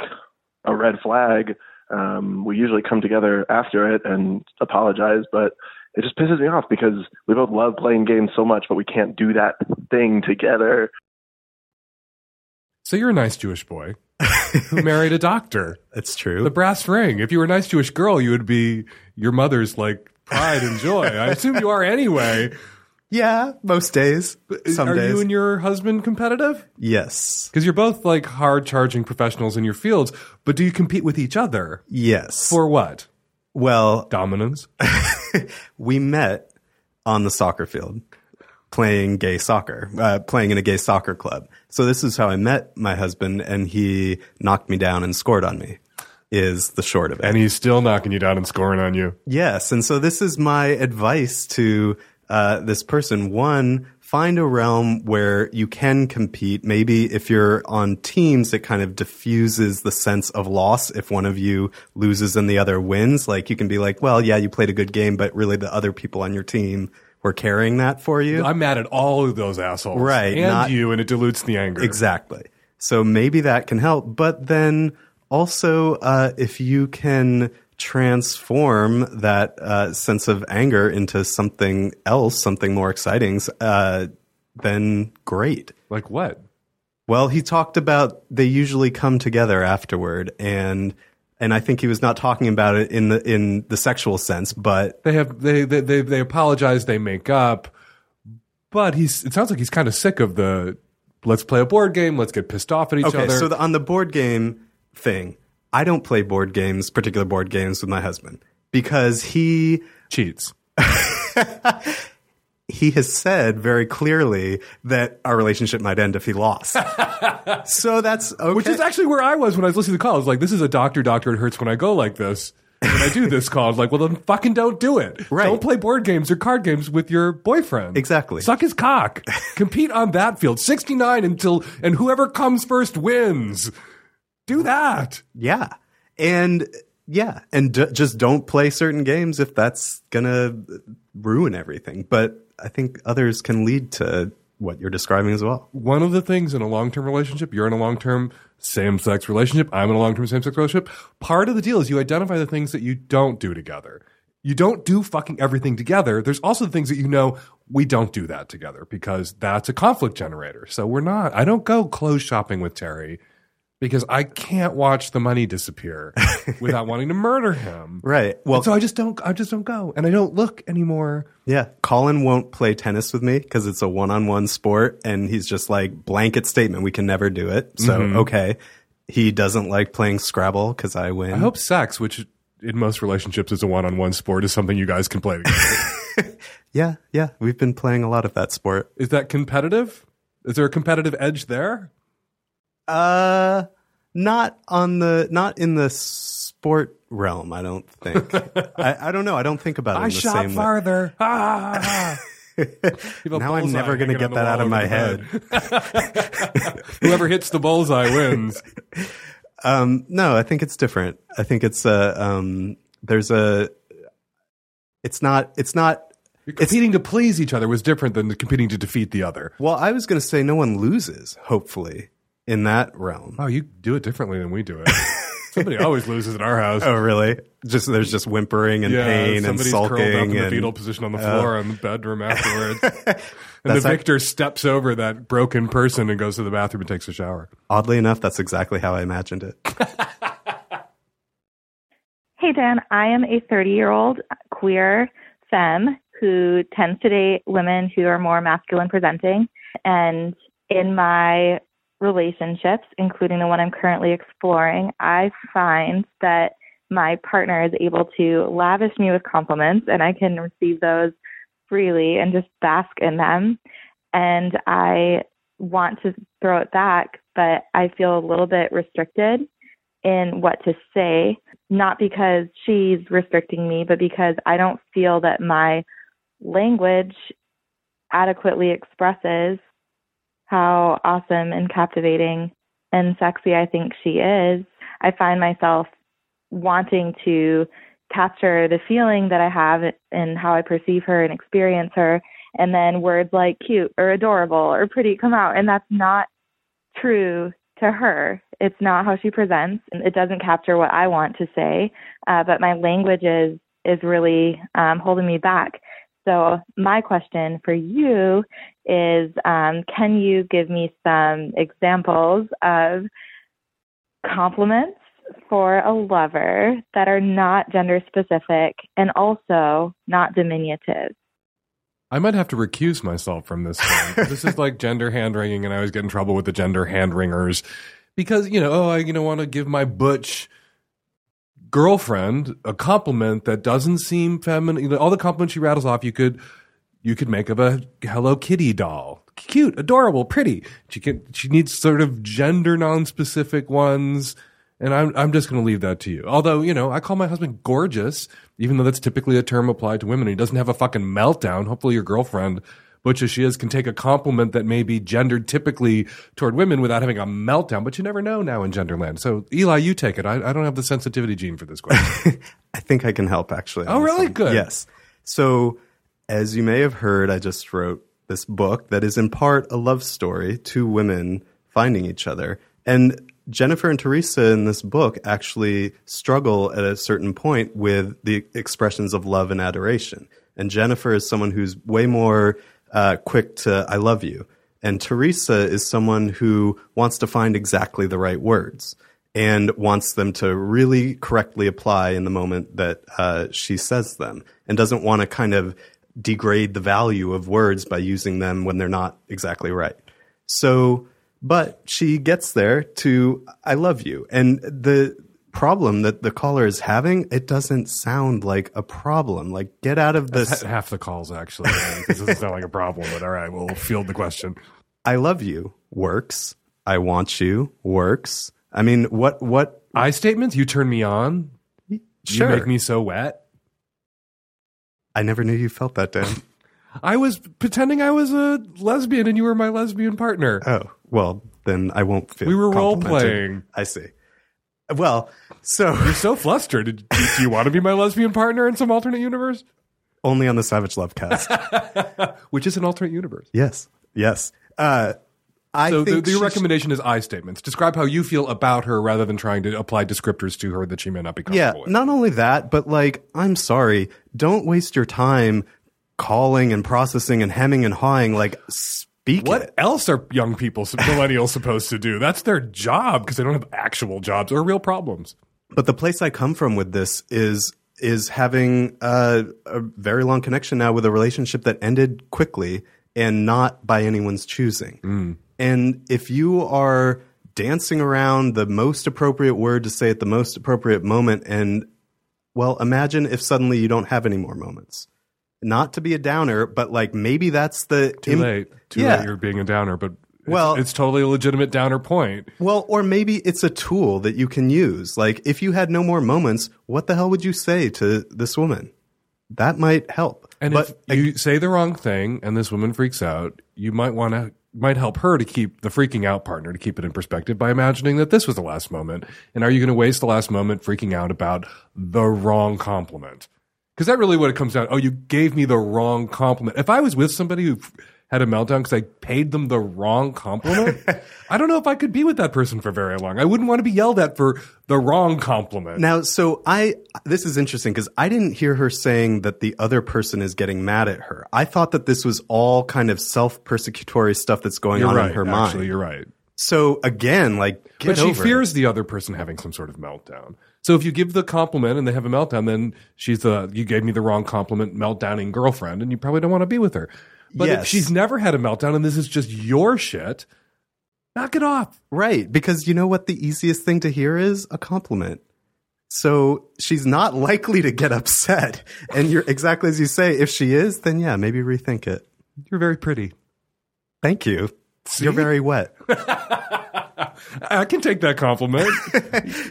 Speaker 11: a red flag. Um, we usually come together after it and apologize, but it just pisses me off because we both love playing games so much, but we can't do that thing together.
Speaker 3: So you're a nice Jewish boy who married a doctor. <laughs>
Speaker 10: That's true.
Speaker 3: The brass ring. If you were a nice Jewish girl, you would be your mother's like pride and joy. I assume you are anyway.
Speaker 10: yeah, most days. Uh, Some
Speaker 3: are
Speaker 10: days.
Speaker 3: you and your husband competitive?
Speaker 10: yes.
Speaker 3: Because you're both like hard charging professionals in your fields, but do you compete with each other?
Speaker 10: Yes.
Speaker 3: For what?
Speaker 10: well,
Speaker 3: Dominance? <laughs>
Speaker 10: we met on the soccer field playing gay soccer, uh, playing in a gay soccer club. So this is how I met my husband, and he knocked me down and scored on me. Is the short of it.
Speaker 3: And he's still knocking you down and scoring on you.
Speaker 10: Yes, and so this is my advice to uh, this person. One, find a realm where you can compete. Maybe if you're on teams, it kind of diffuses the sense of loss if one of you loses and the other wins. Like you can be like, well, yeah, you played a good game, but really the other people on your team were carrying that for you.
Speaker 3: I'm mad at all of those assholes.
Speaker 10: Right,
Speaker 3: And
Speaker 10: not-
Speaker 3: you, and it dilutes the anger.
Speaker 10: Exactly. So maybe that can help. But then also, uh, if you can transform that uh, sense of anger into something else, something more exciting, uh, then great.
Speaker 3: Like what?
Speaker 10: Well, he talked about they usually come together afterward, and and I think he was not talking about it in the in the sexual sense, but
Speaker 3: They have they they they, they apologize. They make up, but he's. It sounds like he's kind of sick of the. Let's play a board game. Let's get pissed off at each
Speaker 10: okay.
Speaker 3: other.
Speaker 10: So the, on the board game thing, I don't play board games, particular board games, with my husband. because he
Speaker 3: cheats. <laughs>
Speaker 10: he has said very clearly that our relationship might end if he lost. <laughs> so that's okay.
Speaker 3: Which is actually where I was when I was listening to the call. I was like, this is a doctor, doctor, it hurts when I go like this. When I do this call, I was like, well, then fucking don't do it.
Speaker 10: Right.
Speaker 3: Don't play board games or card games with your boyfriend.
Speaker 10: Exactly.
Speaker 3: Suck his cock. <laughs> Compete on that field. 69 until, and whoever comes first wins. Do that.
Speaker 10: Yeah. And yeah, and d- just don't play certain games if that's going to ruin everything. But I think others can lead to what you're describing as well.
Speaker 3: One of the things in a long term relationship, you're in a long term same sex relationship, I'm in a long term same sex relationship. Part of the deal is you identify the things that you don't do together. You don't do fucking everything together. There's also the things that you know we don't do that together because that's a conflict generator. So we're not, I don't go clothes shopping with Terry because I can't watch the money disappear <laughs> without wanting to murder him.
Speaker 10: Right.
Speaker 3: Well,
Speaker 10: Well,
Speaker 3: so I just don't, I just don't go and I don't look anymore.
Speaker 10: yeah, Colin won't play tennis with me because it's a one-on-one sport, and he's just like blanket statement: we can never do it. So
Speaker 3: Mhm.
Speaker 10: okay. He doesn't like playing Scrabble because I win.
Speaker 3: I hope sex, which in most relationships is a one on one sport, is something you guys can play together. <laughs>
Speaker 10: Yeah, yeah, we've been playing a lot of that sport.
Speaker 3: Is that competitive? Is there a competitive edge there?
Speaker 10: Uh, not on the not in the sport realm. I don't think. <laughs> I, I don't know. I don't think about it.
Speaker 3: I
Speaker 10: in the
Speaker 3: shot
Speaker 10: same way.
Speaker 3: farther. <laughs> Ah. You have a
Speaker 10: Now I'm never going to get that out of my
Speaker 3: over
Speaker 10: head. <laughs>
Speaker 3: Whoever hits the bullseye wins.
Speaker 10: Um, no, I think it's different. I think it's a um, there's a. It's not. It's not.
Speaker 3: Competing to please each other was different than competing to defeat the other.
Speaker 10: Well, I was going to say no one loses. Hopefully, in that realm.
Speaker 3: Oh, you do it differently than we do it. <laughs> Somebody always loses at our house.
Speaker 10: Oh, really? Just there's just whimpering and
Speaker 3: yeah,
Speaker 10: pain and
Speaker 3: somebody's
Speaker 10: sulking
Speaker 3: curled up in the
Speaker 10: and
Speaker 3: fetal position on the
Speaker 10: Oh.
Speaker 3: floor in the bedroom afterwards. <laughs> and the
Speaker 10: That's ac-
Speaker 3: victor steps over that broken person and goes to the bathroom and takes a shower.
Speaker 10: Oddly enough, that's exactly how I imagined it. <laughs>
Speaker 12: Hey, Dan. I am a 30 year old queer femme who tends to date women who are more masculine presenting. And in my relationships, including the one I'm currently exploring, I find that my partner is able to lavish me with compliments and I can receive those freely and just bask in them. And I want to throw it back, but I feel a little bit restricted in what to say, not because she's restricting me, but because I don't feel that my language adequately expresses how awesome and captivating and sexy I think she is. I find myself wanting to capture the feeling that I have and how I perceive her and experience her. And then words like cute or adorable or pretty come out. And that's not true to her. It's not how she presents. It doesn't capture what I want to say. Uh, but my language is, is really um, holding me back. So my question for you is, um, can you give me some examples of compliments for a lover that are not gender specific and also not diminutive?
Speaker 3: I might have to recuse myself from this. <laughs> This is like gender hand wringing, and I always get in trouble with the gender hand wringers because you know, oh, I you know want to give my butch girlfriend a compliment that doesn't seem feminine. You know, all the compliments she rattles off, you could you could make of a Hello Kitty doll, cute, adorable, pretty. She can she needs sort of gender non-specific ones. And I'm I'm just going to leave that to you. Although you know, I call my husband gorgeous, even though that's typically a term applied to women. He doesn't have a fucking meltdown. Hopefully, your girlfriend, butch as she is, can take a compliment that may be gendered typically toward women without having a meltdown. But you never know now in genderland. So Eli, you take it. I, I don't have the sensitivity gene for this question. <laughs>
Speaker 10: I think I can help actually.
Speaker 3: Oh, really? Good.
Speaker 10: Yes. So, as you may have heard, I just wrote this book that is in part a love story, two women finding each other. And Jennifer and Teresa in this book actually struggle at a certain point with the expressions of love and adoration. And Jennifer is someone who's way more uh, quick to "I love you," and Teresa is someone who wants to find exactly the right words and wants them to really correctly apply in the moment that uh, she says them, and doesn't want to kind of degrade the value of words by using them when they're not exactly right. So, but she gets there to "I love you," and the problem that the caller is having, it doesn't sound like a problem. Like, get out of this.
Speaker 3: ha- half the calls actually. This doesn't sound like a problem, but all right, we'll field the question.
Speaker 10: I love you works. I want you works. I mean, what, what?
Speaker 3: I statements. You turn me on.
Speaker 10: Sure.
Speaker 3: You make me so wet.
Speaker 10: I never knew you felt that, Dan. <laughs>
Speaker 3: I was pretending I was a lesbian and you were my lesbian partner.
Speaker 10: oh, well, then I won't feel
Speaker 3: We were role playing.
Speaker 10: I see. Well, so <laughs>
Speaker 3: You're so flustered. Do you want to be my lesbian partner in some alternate universe?
Speaker 10: only on the Savage Love cast. <laughs>
Speaker 3: Which is an alternate universe.
Speaker 10: yes. Yes. Uh, I
Speaker 3: so the,
Speaker 10: think
Speaker 3: the
Speaker 10: she-
Speaker 3: recommendation is I statements. Describe how you feel about her rather than trying to apply descriptors to her that she may not be
Speaker 10: Yeah,
Speaker 3: comfortable with.
Speaker 10: not only that, but like, I'm sorry, don't waste your time calling and processing and hemming and hawing. Like, speak
Speaker 3: What
Speaker 10: it.
Speaker 3: else are young people, millennials, supposed to do? That's their job because they don't have actual jobs or real problems.
Speaker 10: But the place I come from with this is is having a, a very long connection now with a relationship that ended quickly and not by anyone's choosing. Mm. And if you are dancing around the most appropriate word to say at the most appropriate moment, and well, imagine if suddenly you don't have any more moments. Not to be a downer, but like maybe that's the
Speaker 3: Too
Speaker 10: im-
Speaker 3: late. Too
Speaker 10: Yeah.
Speaker 3: late. You're being a downer, but it's,
Speaker 10: Well-
Speaker 3: it's totally a legitimate downer point.
Speaker 10: Well, or maybe it's a tool that you can use. Like, if you had no more moments, what the hell would you say to this woman? That might help.
Speaker 3: And
Speaker 10: but
Speaker 3: if you say the wrong thing and this woman freaks out, you might want to might help her to keep the freaking out partner to keep it in perspective by imagining that this was the last moment. And are you going to waste the last moment freaking out about the wrong compliment? Because that really what it comes down. To. Oh, you gave me the wrong compliment. If I was with somebody who had a meltdown because I paid them the wrong compliment, <laughs> I don't know if I could be with that person for very long. I wouldn't want to be yelled at for the wrong compliment.
Speaker 10: now, so I, this is interesting because I didn't hear her saying that the other person is getting mad at her. I thought that this was all kind of self persecutory stuff that's going
Speaker 3: you're
Speaker 10: on
Speaker 3: right.
Speaker 10: in her
Speaker 3: actually,
Speaker 10: mind.
Speaker 3: you're right.
Speaker 10: So again, like, get
Speaker 3: but she
Speaker 10: over it.
Speaker 3: fears the other person having some sort of meltdown. So if you give the compliment and they have a meltdown, then she's the you gave me the wrong compliment, meltdowning girlfriend, and you probably don't want to be with her. But
Speaker 10: Yes.
Speaker 3: if she's never had a meltdown and this is just your shit, knock it off.
Speaker 10: Right, because you know what the easiest thing to hear is a compliment. So she's not likely to get upset. And you're exactly as you say, if she is, then yeah, maybe rethink it.
Speaker 3: You're very pretty.
Speaker 10: Thank you. You're very wet. <laughs>
Speaker 3: I can take that compliment.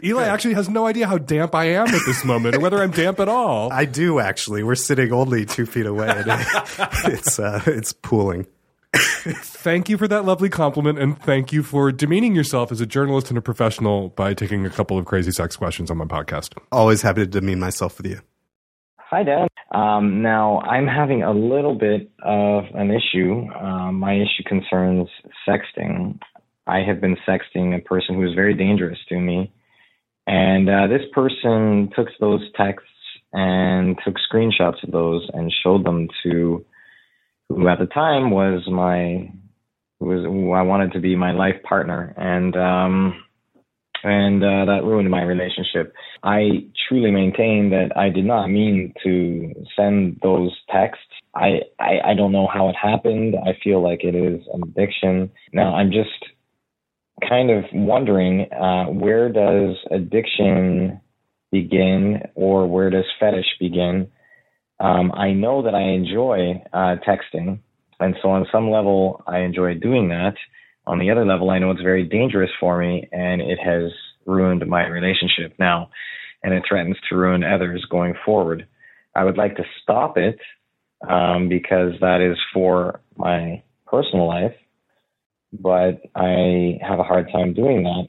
Speaker 3: <laughs> Eli actually has no idea how damp I am at this moment or whether I'm damp at all.
Speaker 10: I do actually. We're sitting only two feet away. And <laughs> it's uh, it's pooling.
Speaker 3: Thank you for that lovely compliment and thank you for demeaning yourself as a journalist and a professional by taking a couple of crazy sex questions on my podcast.
Speaker 10: Always happy to demean myself with you.
Speaker 13: Hi, Dan. Um, now, I'm having a little bit of an issue. Um, my issue concerns sexting. I have been sexting a person who is very dangerous to me. And uh, this person took those texts and took screenshots of those and showed them to who at the time was my who was who I wanted to be my life partner. And um, and uh, that ruined my relationship. I truly maintain that I did not mean to send those texts. I, I I don't know how it happened. I feel like it is an addiction. Now I'm just kind of wondering uh, where does addiction begin, or where does fetish begin? Um, I know that I enjoy uh, texting, and so on some level I enjoy doing that on the other level, I know it's very dangerous for me and it has ruined my relationship now and it threatens to ruin others going forward. I would like to stop it um, because that is for my personal life, but I have a hard time doing that.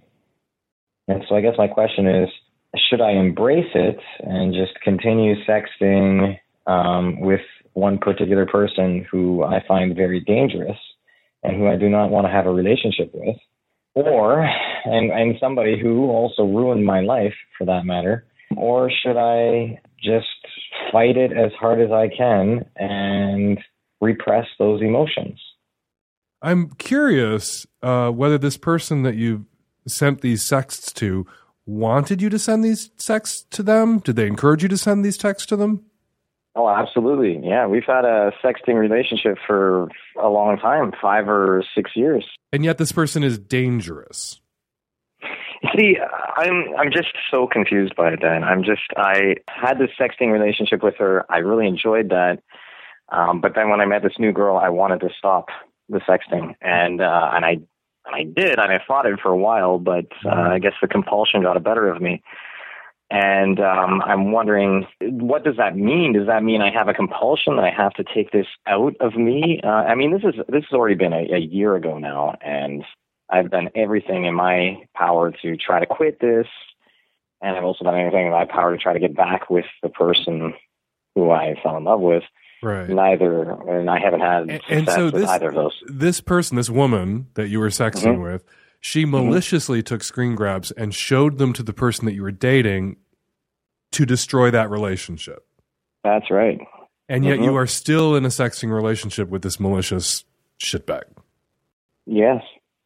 Speaker 13: And so I guess my question is should I embrace it and just continue sexting um, with one particular person who I find very dangerous? And who I do not want to have a relationship with, or and and somebody who also ruined my life for that matter, or should I just fight it as hard as I can and repress those emotions?
Speaker 3: I'm curious uh, whether this person that you sent these sexts to wanted you to send these texts to them. Did they encourage you to send these texts to them?
Speaker 13: Oh, absolutely. Yeah, we've had a sexting relationship for a long time, five or six years.
Speaker 3: And yet, this person is dangerous.
Speaker 13: See, I'm I'm just so confused by it. Dan. I'm just I had this sexting relationship with her. I really enjoyed that, um, but then when I met this new girl, I wanted to stop the sexting, and uh, and I and I did, and I fought it for a while, but uh, I guess the compulsion got the better of me. And um, I'm wondering, what does that mean? Does that mean I have a compulsion that I have to take this out of me? Uh, I mean, this is this has already been a, a year ago now, and I've done everything in my power to try to quit this, and I've also done everything in my power to try to get back with the person who I fell in love with.
Speaker 3: Right.
Speaker 13: Neither, and I haven't had
Speaker 3: And,
Speaker 13: success
Speaker 3: and so
Speaker 13: with
Speaker 3: this
Speaker 13: either of those.
Speaker 3: this person, this woman that you were sexting
Speaker 13: Mhm.
Speaker 3: with, she maliciously took screen grabs and showed them to the person that you were dating to destroy that relationship.
Speaker 13: That's right.
Speaker 3: And yet
Speaker 13: Mhm.
Speaker 3: you are still in a sexting relationship with this malicious shitbag.
Speaker 13: Yes.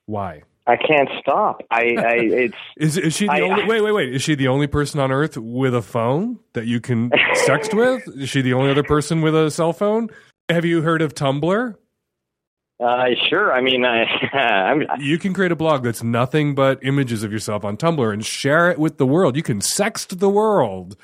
Speaker 3: Why?
Speaker 13: I can't stop. I, I <laughs> it's
Speaker 3: Is is she the
Speaker 13: I-
Speaker 3: only wait, wait, wait. Is she the only person on earth with a phone that you can sext <laughs> with? Is she the only other person with a cell phone? Have you heard of Tumblr?
Speaker 13: Uh, sure. I mean, I, <laughs> I'm,
Speaker 3: You can create a blog that's nothing but images of yourself on Tumblr and share it with the world. You can sext the world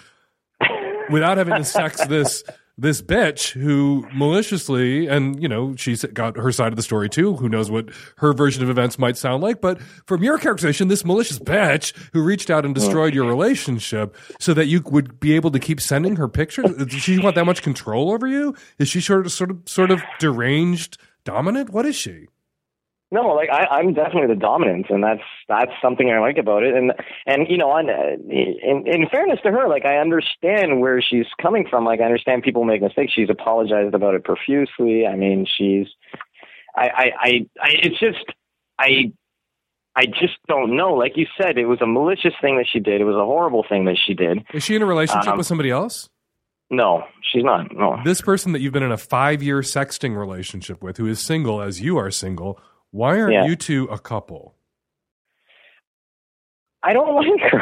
Speaker 3: <laughs> without having to sext this this bitch who maliciously and you know she's got her side of the story too. Who knows what her version of events might sound like? But from your characterization, this malicious bitch who reached out and destroyed your relationship so that you would be able to keep sending her pictures. Does she want that much control over you? Is she sort of sort of sort of deranged? Dominant? What is she?
Speaker 13: No, like I, I'm definitely the dominant, and that's that's something I like about it. And and you know, on, in in fairness to her, like I understand where she's coming from. Like I understand people make mistakes. She's apologized about it profusely. I mean, she's, I I I, I it's just I. I just don't know. Like you said, it was a malicious thing that she did. It was a horrible thing that she did.
Speaker 3: Is she in a relationship
Speaker 13: Um,
Speaker 3: with somebody else?
Speaker 13: No, she's not. No.
Speaker 3: This person that you've been in a five year sexting relationship with, who is single as you are single, why aren't
Speaker 13: Yeah.
Speaker 3: you two a couple?
Speaker 13: I don't <laughs> like her.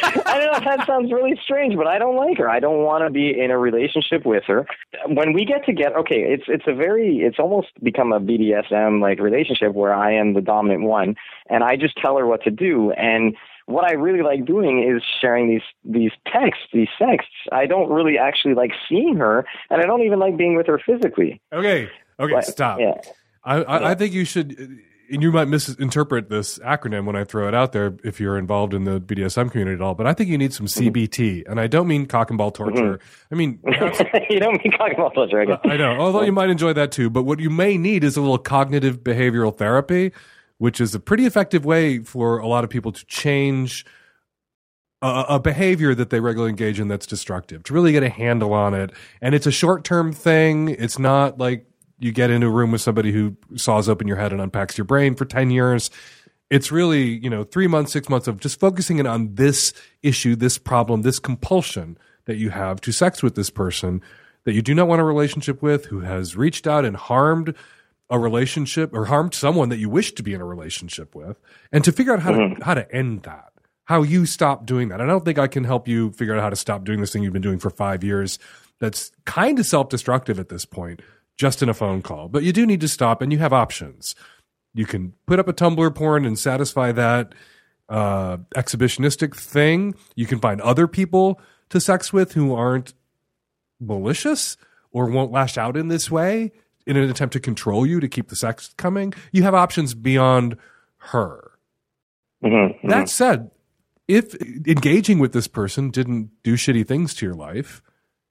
Speaker 13: I don't know if that sounds really strange, but I don't like her. I don't want to be in a relationship with her. When we get together, okay, it's it's a very it's almost become a BDSM like relationship where I am the dominant one and I just tell her what to do and what I really like doing is sharing these these texts, these sexts. I don't really actually like seeing her and I don't even like being with her physically.
Speaker 3: Okay, okay,
Speaker 13: But-
Speaker 3: stop.
Speaker 13: Yeah.
Speaker 3: I, I, I think you should, and you might misinterpret this acronym when I throw it out there if you're involved in the BDSM community at all, but I think you need some
Speaker 13: Mm-hmm.
Speaker 3: CBT. And I don't mean cock and ball torture. I mean, <laughs>
Speaker 13: you don't mean talking about pleasure, I guess.
Speaker 3: I know, although you might enjoy that too. But what you may need is a little cognitive behavioral therapy, which is a pretty effective way for a lot of people to change a, a behavior that they regularly engage in that's destructive, to really get a handle on it. And it's a short term thing. It's not like you get into a room with somebody who saws open your head and unpacks your brain for 10 years. It's really, you know, three months, six months of just focusing in on this issue, this problem, this compulsion that you have to sex with this person that you do not want a relationship with, who has reached out and harmed a relationship or harmed someone that you wish to be in a relationship with, and to figure out how to how to end that, how you stop doing that. And I don't think I can help you figure out how to stop doing this thing you've been doing for five years. That's kind of self destructive at this point, just in a phone call. But you do need to stop, and you have options. You can put up a Tumblr porn and satisfy that uh, exhibitionistic thing. You can find other people to sex with who aren't malicious or won't lash out in this way in an attempt to control you to keep the sex coming. You have options beyond her.
Speaker 13: Mm-hmm,
Speaker 3: That said, if engaging with this person didn't do shitty things to your life,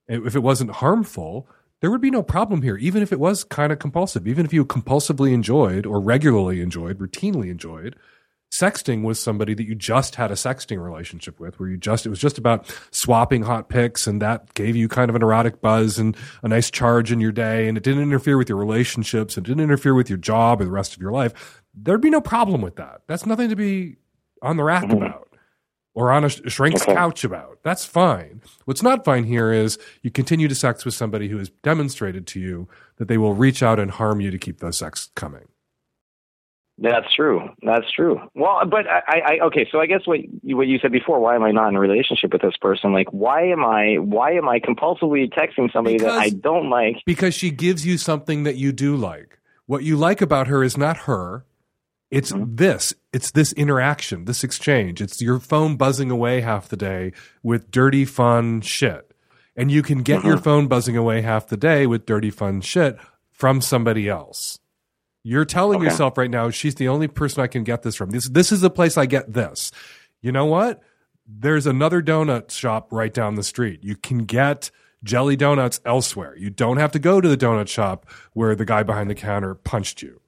Speaker 3: if it wasn't harmful, there would be no problem here, even if it was kind of compulsive, even if you compulsively enjoyed or regularly enjoyed, routinely enjoyed. Sexting was somebody that you just had a sexting relationship with, where you just, it was just about swapping hot pics and that gave you kind of an erotic buzz and a nice charge in your day. And it didn't interfere with your relationships and didn't interfere with your job or the rest of your life. There'd be no problem with that. That's nothing to be on the rack mm-hmm. about or on a sh- shrink's couch about. That's fine. What's not fine here is you continue to sex with somebody who has demonstrated to you that they will reach out and harm you to keep those sex coming.
Speaker 13: That's true. That's true. Well, but I, I okay. So I guess what you, what you said before. Why am I not in a relationship with this person? Like, why am I? Why am I compulsively texting somebody that I don't like?
Speaker 3: Because she gives you something that you do like. What you like about her is not her. It's mm-hmm. this. It's this interaction, this exchange. It's your phone buzzing away half the day with dirty, fun shit. And you can get your mm-hmm. phone buzzing away half the day with dirty, fun shit from somebody else. You're telling
Speaker 13: Okay.
Speaker 3: yourself right now, she's the only person I can get this from. This, this is the place I get this. You know what? There's another donut shop right down the street. You can get jelly donuts elsewhere. You don't have to go to the donut shop where the guy behind the counter punched you.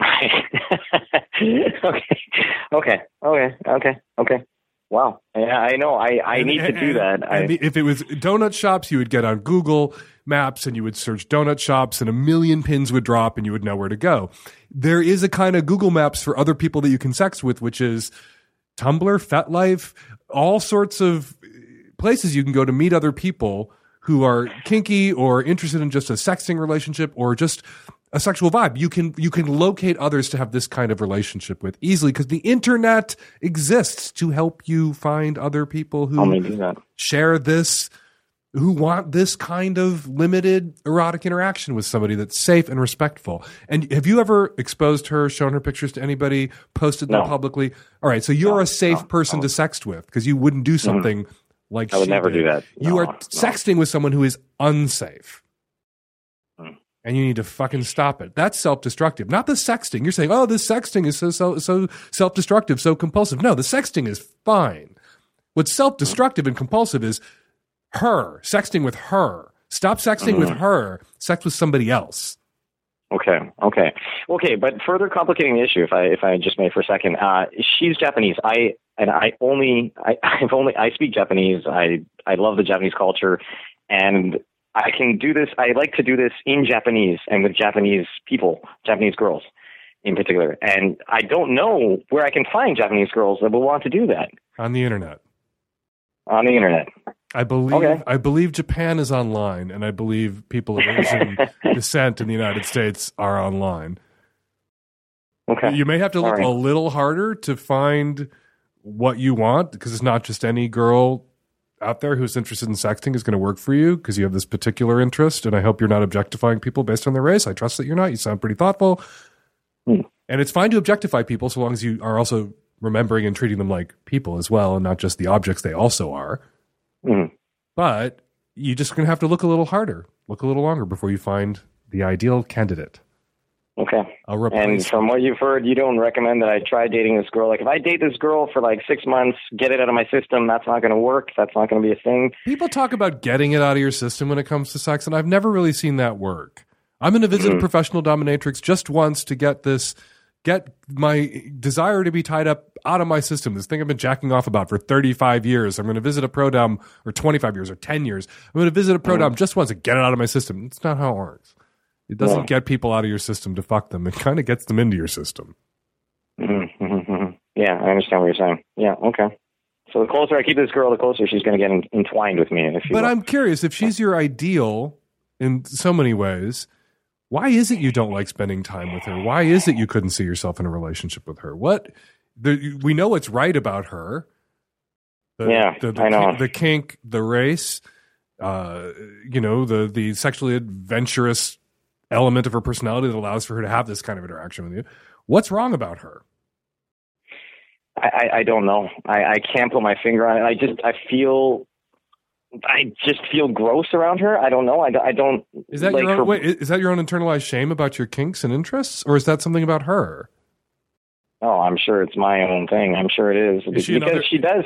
Speaker 3: <laughs>
Speaker 13: okay, okay, okay, okay, okay. Wow. Yeah, I know. I I need to do that. I,
Speaker 3: And if it was donut shops, you would get on Google Maps and you would search donut shops, and a million pins would drop, and you would know where to go. There is a kind of Google Maps for other people that you can sex with, which is Tumblr, FetLife, all sorts of places you can go to meet other people who are kinky or interested in just a sexting relationship or just a sexual vibe. You can you can locate others to have this kind of relationship with easily because the internet exists to help you find other people who
Speaker 13: Only do that.
Speaker 3: share this who want this kind of limited erotic interaction with somebody that's safe and respectful. And have you ever exposed her, shown her pictures to anybody, posted them
Speaker 13: No.
Speaker 3: publicly? All right, so you're a safe person to sext with because you wouldn't do something like
Speaker 13: Mm-hmm. I would never
Speaker 3: did.
Speaker 13: do that.
Speaker 3: You are
Speaker 13: no.
Speaker 3: sexting with someone who is unsafe. And you need to fucking stop it. That's self-destructive. Not the sexting. You're saying, "Oh, this sexting is so so, so self-destructive, so compulsive." No, the sexting is fine. What's self-destructive and compulsive is her sexting with her. Stop sexting with
Speaker 13: Mhm.
Speaker 3: her. Sex with somebody else.
Speaker 13: Okay, okay, okay. But further complicating the issue, if I if I just may for a second, uh, she's Japanese. I and I only I, <laughs> I've only I speak Japanese. I I love the Japanese culture, and I can do this. I like to do this in Japanese and with Japanese people, Japanese girls in particular. And I don't know where I can find Japanese girls that will want to do that
Speaker 3: on the internet.
Speaker 13: On the internet.
Speaker 3: I believe
Speaker 13: Okay.
Speaker 3: I believe Japan is online, and I believe people of Asian <laughs> descent in the United States are online.
Speaker 13: Okay.
Speaker 3: You may have to look
Speaker 13: right.
Speaker 3: a little harder to find what you want because it's not just any girl out there who's interested in sexting is going to work for you because you have this particular interest. And I hope you're not objectifying people based on their race. I trust that you're not. You sound pretty thoughtful.
Speaker 13: Hmm.
Speaker 3: And it's fine to objectify people so long as you are also remembering and treating them like people as well and not just the objects they also are.
Speaker 13: Mhm.
Speaker 3: But you're just going to have to look a little harder, look a little longer before you find the ideal candidate.
Speaker 13: Okay.
Speaker 3: A
Speaker 13: And from what you've heard, you don't recommend that I try dating this girl. Like, if I date this girl for like six months, get it out of my system, that's not going to work. That's not going to be a thing.
Speaker 3: People talk about getting it out of your system when it comes to sex, and I've never really seen that work. I'm going to visit a
Speaker 13: Mhm.
Speaker 3: professional dominatrix just once to get this, get my desire to be tied up out of my system. This thing I've been jacking off about for 35 years. I'm going to visit a pro dom, or 25 years, or 10 years. I'm going to visit a pro dom just once to get it out of my system. It's not how it works. It doesn't
Speaker 13: No.
Speaker 3: get people out of your system to fuck them. It kind of gets them into your system.
Speaker 13: Mm-hmm, mm-hmm. Yeah, I understand what you're saying. Yeah, okay. So the closer I keep this girl, the closer she's going to get en- entwined with me. If
Speaker 3: But. I'm curious if she's your ideal in so many ways. Why is it you don't like spending time with her? Why is it you couldn't see yourself in a relationship with her? What the, we know what's right about her. The,
Speaker 13: Yeah,
Speaker 3: the, the,
Speaker 13: I know.
Speaker 3: The kink, the race, uh, you know, the the sexually adventurous element of her personality that allows for her to have this kind of interaction with you. What's wrong about her?
Speaker 13: I, I, don't know. I, I can't put my finger on it. I just I feel I just feel gross around her. I don't know. I, don't- I don't.
Speaker 3: Is that
Speaker 13: like
Speaker 3: your own,
Speaker 13: her,
Speaker 3: wait? Is that your own internalized shame about your kinks and interests, or is that something about her?
Speaker 13: Oh, I'm sure it's my own thing. I'm sure it is,
Speaker 3: Is she
Speaker 13: because
Speaker 3: another-
Speaker 13: she does.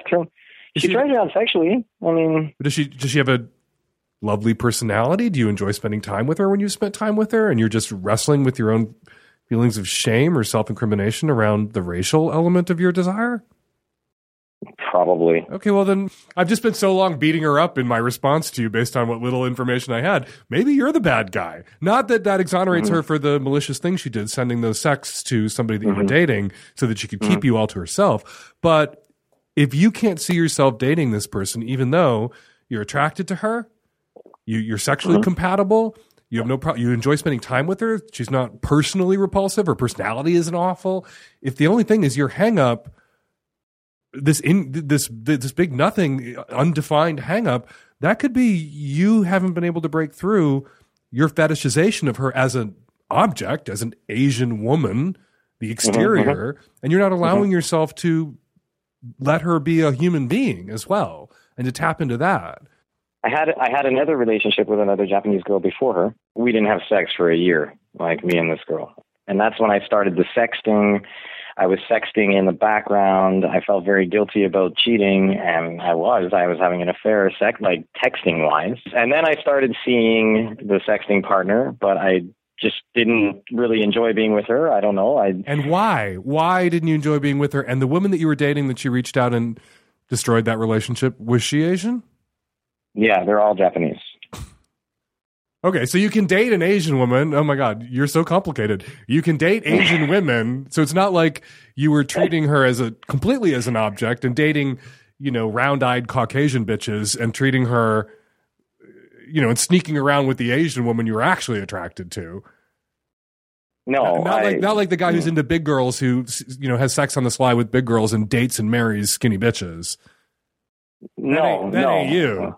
Speaker 13: She,
Speaker 3: she-
Speaker 13: turns me on sexually. I mean,
Speaker 3: Does she does she have a lovely personality? Do you enjoy spending time with her when you spent time with her and you're just wrestling with your own feelings of shame or self-incrimination around the racial element of your desire?
Speaker 13: probably.
Speaker 3: Okay, well then I've just been so long beating her up in my response to you based on what little information I had. Maybe you're the bad guy. Not that that exonerates
Speaker 13: Mhm.
Speaker 3: her for the malicious thing she did sending those texts to somebody that you were
Speaker 13: Mhm.
Speaker 3: dating so that she could keep
Speaker 13: Mhm.
Speaker 3: you all to herself. But if you can't see yourself dating this person even though you're attracted to her, you, you're sexually
Speaker 13: Mhm.
Speaker 3: compatible. You have no problem. You enjoy spending time with her. She's not personally repulsive. Her personality isn't awful. If the only thing is your hangup, this in this this big nothing uh, undefined hangup, that could be you haven't been able to break through your fetishization of her as an object, as an Asian woman, the uh-huh, exterior, uh-huh. and you're not allowing yourself to let her be a human being as well and to tap into that.
Speaker 13: I had I had another relationship with another Japanese girl before her. We didn't have sex for a year, like me and this girl. And that's when I started the sexting. I was sexting in the background. I felt very guilty about cheating, and I was. I was having an affair, sex like texting wise. And then I started seeing the sexting partner, but I just didn't really enjoy being with her. I don't know. I
Speaker 3: And why? Why didn't you enjoy being with her? And the woman that you were dating that she reached out and destroyed that relationship, was she Asian?
Speaker 13: Yeah, they're all Japanese.
Speaker 3: Okay, so you can date an Asian woman. Oh my God, you're so complicated. You can date Asian <laughs> women. So it's not like you were treating her as a completely as an object and dating, you know, round eyed Caucasian bitches and treating her, you know, and sneaking around with the Asian woman you were actually attracted to.
Speaker 13: No,
Speaker 3: not
Speaker 13: I-
Speaker 3: like not like the guy who's mm. into big girls who you know has sex on the sly with big girls and dates and marries skinny bitches.
Speaker 13: No,
Speaker 3: ain't- that
Speaker 13: no.
Speaker 3: ain't you.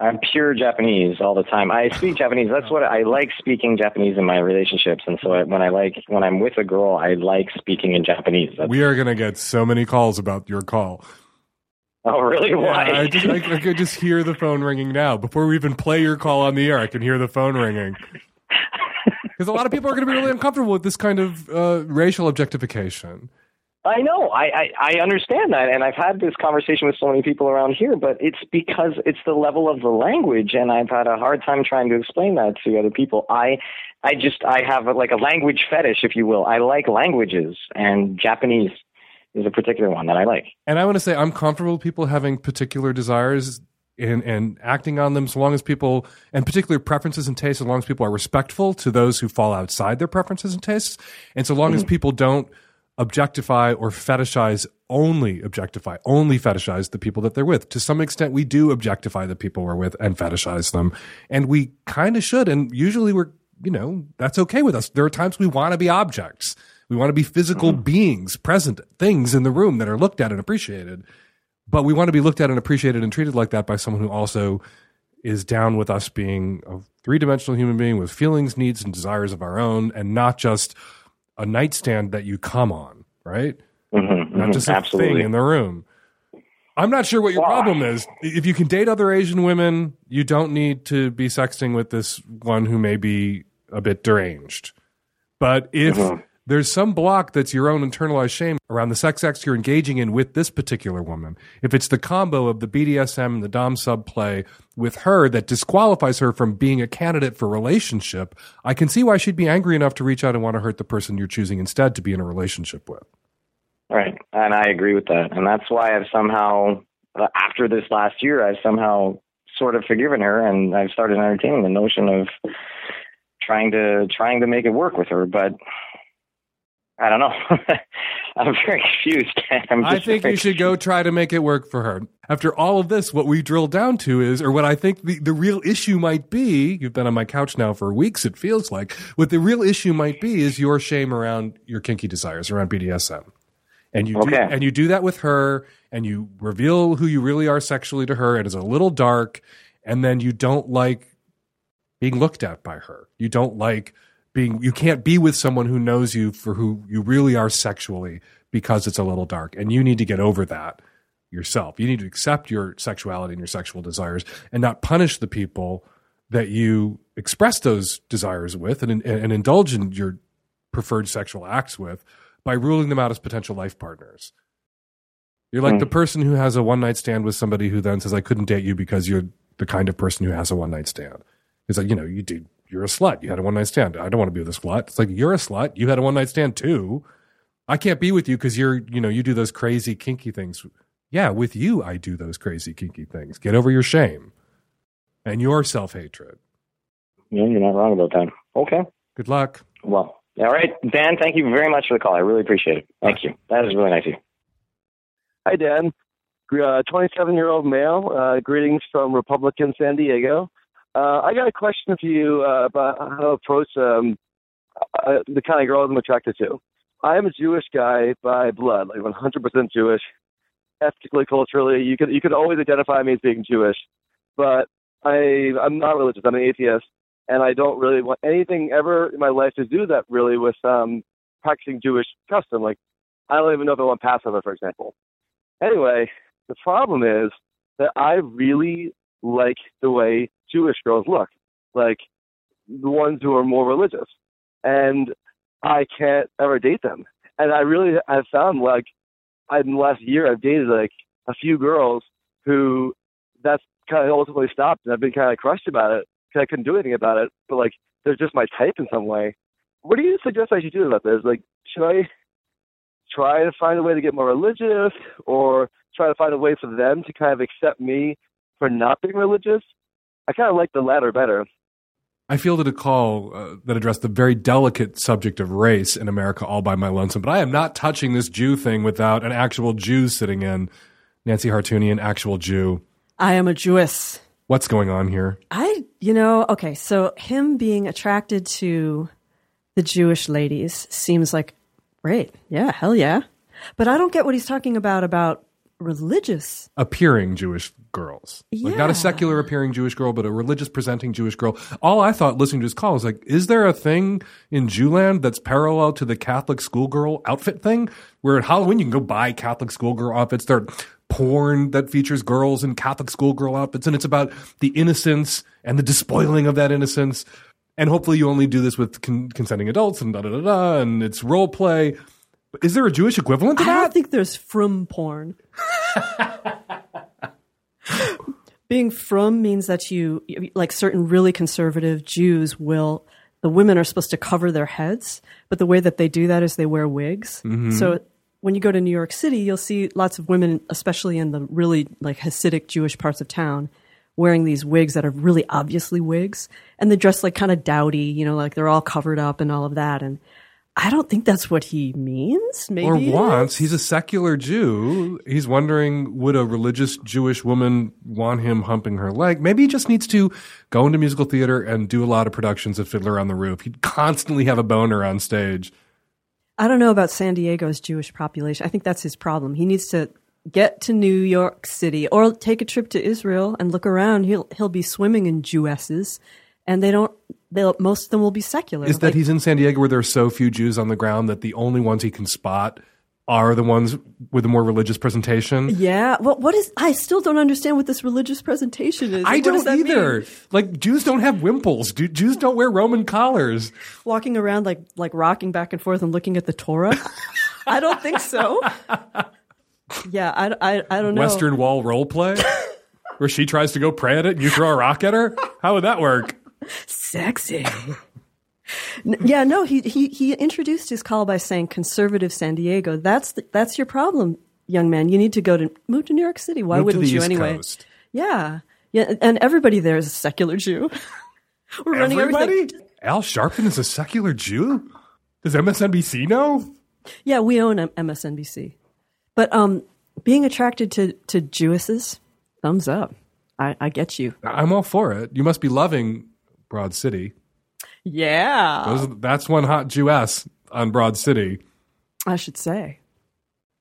Speaker 13: I'm pure Japanese all the time. I speak Japanese. That's what I like speaking Japanese in my relationships. And so I, when I like when I'm with a girl, I like speaking in Japanese. That's,
Speaker 3: We are gonna get so many calls about your call.
Speaker 13: oh, really? Why?
Speaker 3: Yeah, I just I, I could just hear the phone ringing now. Before we even play your call on the air, I can hear the phone ringing. <laughs> Because a lot of people are going to be really uncomfortable with this kind of uh, racial objectification.
Speaker 13: I know. I, I I understand that, and I've had this conversation with so many people around here. But it's because it's the level of the language, and I've had a hard time trying to explain that to other people. I I just I have a, like a language fetish, if you will. I like languages, and Japanese is a particular one that I like.
Speaker 3: And I want to say I'm comfortable with people having particular desires and, and acting on them so long as people, and particular preferences and tastes, as long as people are respectful to those who fall outside their preferences and tastes. And so long as mm-hmm. people don't objectify or fetishize only objectify only fetishize the people that they're with. To some extent we do objectify the people we're with and fetishize them. And we kind of should. And usually we're you know that's okay with us. There are times we want to be objects. We want to be physical mm-hmm. beings present things in the room that are looked at and appreciated. But we want to be looked at and appreciated and treated like that by someone who also is down with us being a three-dimensional human being with feelings needs and desires of our own and not just a nightstand that you come on right
Speaker 13: Mm-hmm,
Speaker 3: not just a
Speaker 13: absolutely.
Speaker 3: thing in the room. I'm not sure what your problem is. If you can date other Asian women, you don't need to be sexting with this one who may be a bit deranged. But if
Speaker 13: Mm-hmm.
Speaker 3: There's some block that's your own internalized shame around the sex acts you're engaging in with this particular woman, if it's the combo of the BDSM and the Dom sub play with her that disqualifies her from being a candidate for relationship, I can see why she'd be angry enough to reach out and want to hurt the person you're choosing instead to be in a relationship with.
Speaker 13: Right. And I agree with that. And that's why I've somehow, uh, after this last year, I've somehow sort of forgiven her and I've started entertaining the notion of trying to, trying to make it work with her. But I don't know. <laughs> I'm very confused. <laughs> I'm
Speaker 3: I think
Speaker 13: very
Speaker 3: you should go try to make it work for her. After all of this, what we drill down to is, or what I think the, the real issue might be, you've been on my couch now for weeks, it feels like, what the real issue might be is your shame around your kinky desires, around BDSM. And you do, and you do that with her, and you reveal who you really are sexually to her. And It is a little dark, and then you don't like being looked at by her. You don't like being you can't be with someone who knows you for who you really are sexually because it's a little dark and you need to get over that yourself. You need to accept your sexuality and your sexual desires and not punish the people that you express those desires with and, and indulge in your preferred sexual acts with by ruling them out as potential life partners. You're like
Speaker 13: Hmm.
Speaker 3: the person who has a one night stand with somebody who then says, I couldn't date you because you're the kind of person who has a one night stand. It's like, you know, you did, you're a slut. You had a one night stand. I don't want to be with a slut. It's like, you're a slut. You had a one night stand too. I can't be with you because you're, you know, you do those crazy kinky things. Yeah, with you, I do those crazy kinky things. Get over your shame and your self hatred.
Speaker 13: Yeah, you're not wrong about that. Okay.
Speaker 3: Good luck.
Speaker 13: Well, all right. Dan, thank you very much for the call. I really appreciate it. Thank you. That is really nice of you.
Speaker 14: Hi, Dan. 27 year old male. Uh, greetings from Republican San Diego. Uh, I got a question for you uh, about how to approach um, uh, the kind of girls I'm attracted to. I am a Jewish guy by blood, like 100% Jewish, ethnically, culturally. You could you could always identify me as being Jewish, but I I'm not religious. I'm an atheist, and I don't really want anything ever in my life to do that really with um practicing Jewish custom. Like, I don't even know if I want Passover, for example. Anyway, the problem is that I really like the way Jewish girls look, like the ones who are more religious, and I can't ever date them. And I really have found like in the last year I've dated like a few girls who that's kind of ultimately stopped, and I've been kind of crushed about it because I couldn't do anything about it. But like they're just my type in some way. What do you suggest I should do about this? Like, should I try to find a way to get more religious, or try to find a way for them to kind of accept me for not being religious? I kind of like the latter better.
Speaker 3: I fielded a call uh, that addressed the very delicate subject of race in America all by my lonesome, but I am not touching this Jew thing without an actual Jew sitting in. Nancy Hartunian, actual Jew.
Speaker 1: I am a Jewess.
Speaker 3: What's going on here?
Speaker 1: I, you know, okay, so him being attracted to the Jewish ladies seems like great. Yeah, hell yeah. But I don't get what he's talking about about religious.
Speaker 3: Appearing Jewish girls. Like not a secular appearing Jewish girl, but a religious presenting Jewish girl. All I thought listening to his call was like, is there a thing in Jewland that's parallel to the Catholic schoolgirl outfit thing? Where at Halloween you can go buy Catholic schoolgirl outfits. There are porn that features girls in Catholic schoolgirl outfits, and it's about the innocence and the despoiling of that innocence. And hopefully you only do this with con- consenting adults and da da da da, and it's role play. But is there a Jewish equivalent to
Speaker 1: I
Speaker 3: that?
Speaker 1: don't think there's from porn. Being from means that you, like certain really conservative Jews, will, the women are supposed to cover their heads, but the way that they do that is they wear wigs.
Speaker 3: Mhm.
Speaker 1: So when you go to New York City, you'll see lots of women, especially in the really like Hasidic Jewish parts of town, wearing these wigs that are really obviously wigs, and they dress like kind of dowdy, you know, like they're all covered up and all of that. And I don't think that's what he means. Maybe
Speaker 3: or wants. He's a secular Jew. He's wondering would a religious Jewish woman want him humping her leg? Maybe he just needs to go into musical theater and do a lot of productions of Fiddler on the Roof. He'd constantly have a boner on stage.
Speaker 1: I don't know about San Diego's Jewish population. I think that's his problem. He needs to get to New York City or take a trip to Israel and look around. He'll he'll be swimming in Jewesses, and they don't. They'll most of them will be secular.
Speaker 3: Is that
Speaker 1: Like,
Speaker 3: he's in San Diego where there are so few Jews on the ground that the only ones he can spot are the ones with a more religious presentation?
Speaker 1: yeah. Well, what is? I still don't understand what this religious presentation is.
Speaker 3: I
Speaker 1: does
Speaker 3: don't either.
Speaker 1: mean?
Speaker 3: Like Jews don't have wimples. Jew- Jews don't wear Roman collars.
Speaker 1: Walking around like like rocking back and forth and looking at the Torah. I don't think so. Yeah, I, I, I don't know.
Speaker 3: Western Wall role play, <laughs> where she tries to go pray at it and you throw a rock at her. How would that work?
Speaker 1: Sexy. Yeah, no, he, he he introduced his call by saying conservative San Diego. That's the, that's your problem, young man. You need to go to move to New York City. Why
Speaker 3: Move
Speaker 1: wouldn't
Speaker 3: the
Speaker 1: you
Speaker 3: East
Speaker 1: anyway?
Speaker 3: Coast.
Speaker 1: Yeah, yeah, and everybody there is a secular Jew. <laughs> We're running
Speaker 3: Everybody?
Speaker 1: everything.
Speaker 3: Al Sharpton is a secular Jew. Does MSNBC know?
Speaker 1: Yeah, we own MSNBC, but um, being attracted to to Jewesses, thumbs up. I, I get you.
Speaker 3: I'm all for it. You must be loving Broad City.
Speaker 1: Yeah,
Speaker 3: Those, that's one hot Jewess on Broad City.
Speaker 1: I should say.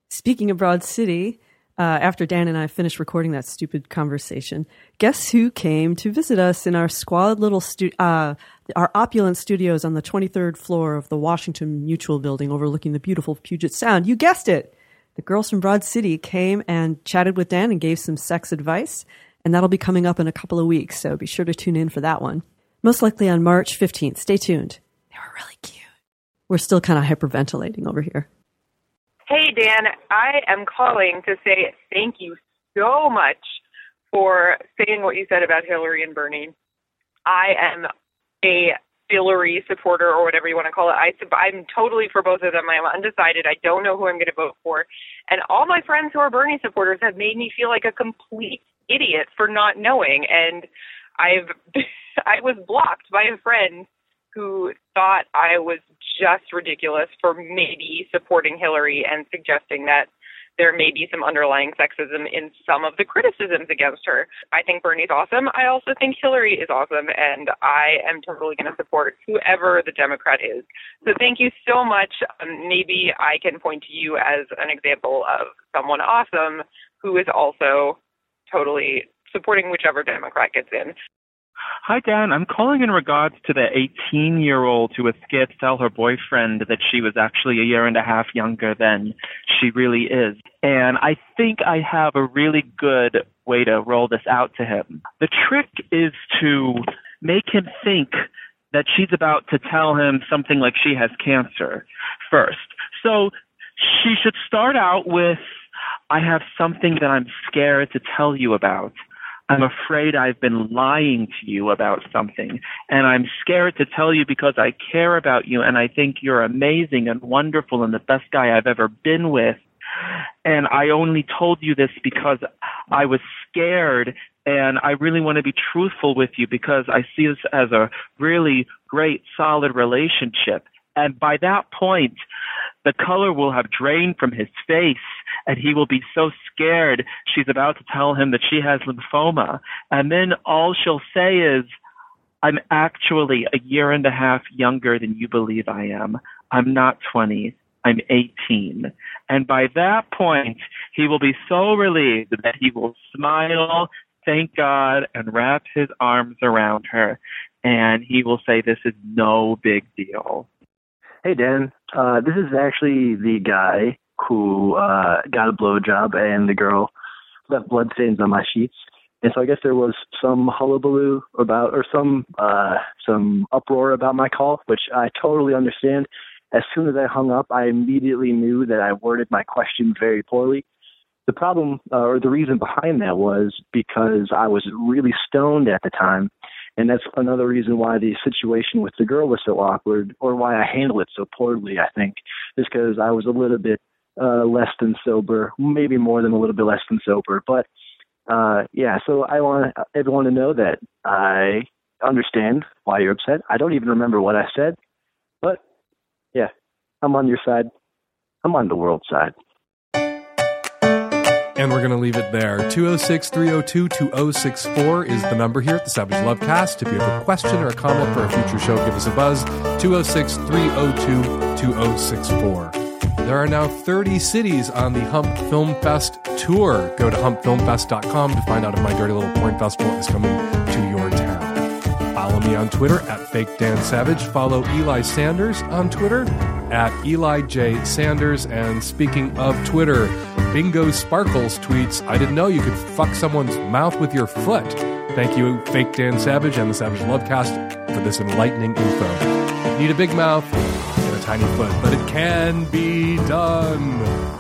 Speaker 1: Speaking of Broad City, uh, after Dan and I finished recording that stupid conversation, guess who came to visit us in our squalid little stu- uh, our opulent studios on the 23rd floor of the Washington Mutual Building overlooking the beautiful Puget Sound? You guessed it. The girls from Broad City came and chatted with Dan and gave some sex advice, and that'll be coming up in a couple of weeks, so be sure to tune in for that one. Most likely on March 15th. Stay tuned. They were really cute. We're still kind of hyperventilating over here.
Speaker 15: Hey, Dan, I am calling to say thank you so much for saying what you said about Hillary and Bernie. I am a Hillary supporter or whatever you want to call it. I, I'm totally for both of them. I'm undecided. I don't know who I'm going to vote for. And all my friends who are Bernie supporters have made me feel like a complete idiot for not knowing. And I've <laughs> I was blocked by a friend who thought I was just ridiculous for maybe supporting Hillary and suggesting that there may be some underlying sexism in some of the criticisms against her. I think Bernie's awesome. I also think Hillary is awesome, and I am totally going to support whoever the Democrat is. So thank you so much. Um, maybe I can point to you as an example of someone awesome who is also totally supporting whichever Democrat gets in.
Speaker 16: Hi, Dan. I'm calling in regards to the 18 year old who was scared to tell her boyfriend that she was actually a year and a half younger than she really is. And I think I have a really good way to roll this out to him. The trick is to make him think that she's about to tell him something like she has cancer first. So she should start out with, I have something that I'm scared to tell you about. I'm afraid I've been lying to you about something, and I'm scared to tell you because I care about you and I think you're amazing and wonderful and the best guy I've ever been with. And I only told you this because I was scared and I really want to be truthful with you because I see this as a really great, solid relationship. And by that point, the color will have drained from his face and he will be so scared she's about to tell him that she has lymphoma. And then all she'll say is, I'm actually a year and a half younger than you believe I am. I'm not 20. I'm 18. And by that point, he will be so relieved that he will smile, thank God, and wrap his arms around her. And he will say, This is no big deal.
Speaker 17: Hey Dan, uh, this is actually the guy who uh, got a blowjob and the girl left bloodstains on my sheets. And so I guess there was some hullabaloo about or some uh, some uproar about my call, which I totally understand. As soon as I hung up, I immediately knew that I worded my question very poorly. The problem uh, or the reason behind that was because I was really stoned at the time and that's another reason why the situation with the girl was so awkward, or why I handled it so poorly. I think is because I was a little bit uh, less than sober, maybe more than a little bit less than sober. But uh, yeah, so I want everyone to know that I understand why you're upset. I don't even remember what I said, but yeah, I'm on your side. I'm on the world side.
Speaker 3: And we're going to leave it there. 206 302 2064 is the number here at the Savage Lovecast. If you have a question or a comment for a future show, give us a buzz. 206 302 2064. There are now 30 cities on the Hump Film Fest tour. Go to humpfilmfest.com to find out if my Dirty Little Porn Festival is coming to your town. Follow me on Twitter at Fake Dan Savage. Follow Eli Sanders on Twitter at Eli J. Sanders. And speaking of Twitter, Bingo Sparkles tweets, I didn't know you could fuck someone's mouth with your foot. Thank you, Fake Dan Savage and the Savage Lovecast, for this enlightening info. Need a big mouth and a tiny foot, but it can be done.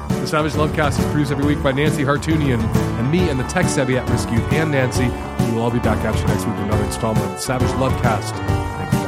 Speaker 3: The Savage Lovecast is produced every week by Nancy Hartunian and me and the tech savvy at risk youth and Nancy. We will all be back you next week with another installment of the Savage Lovecast. Thank you.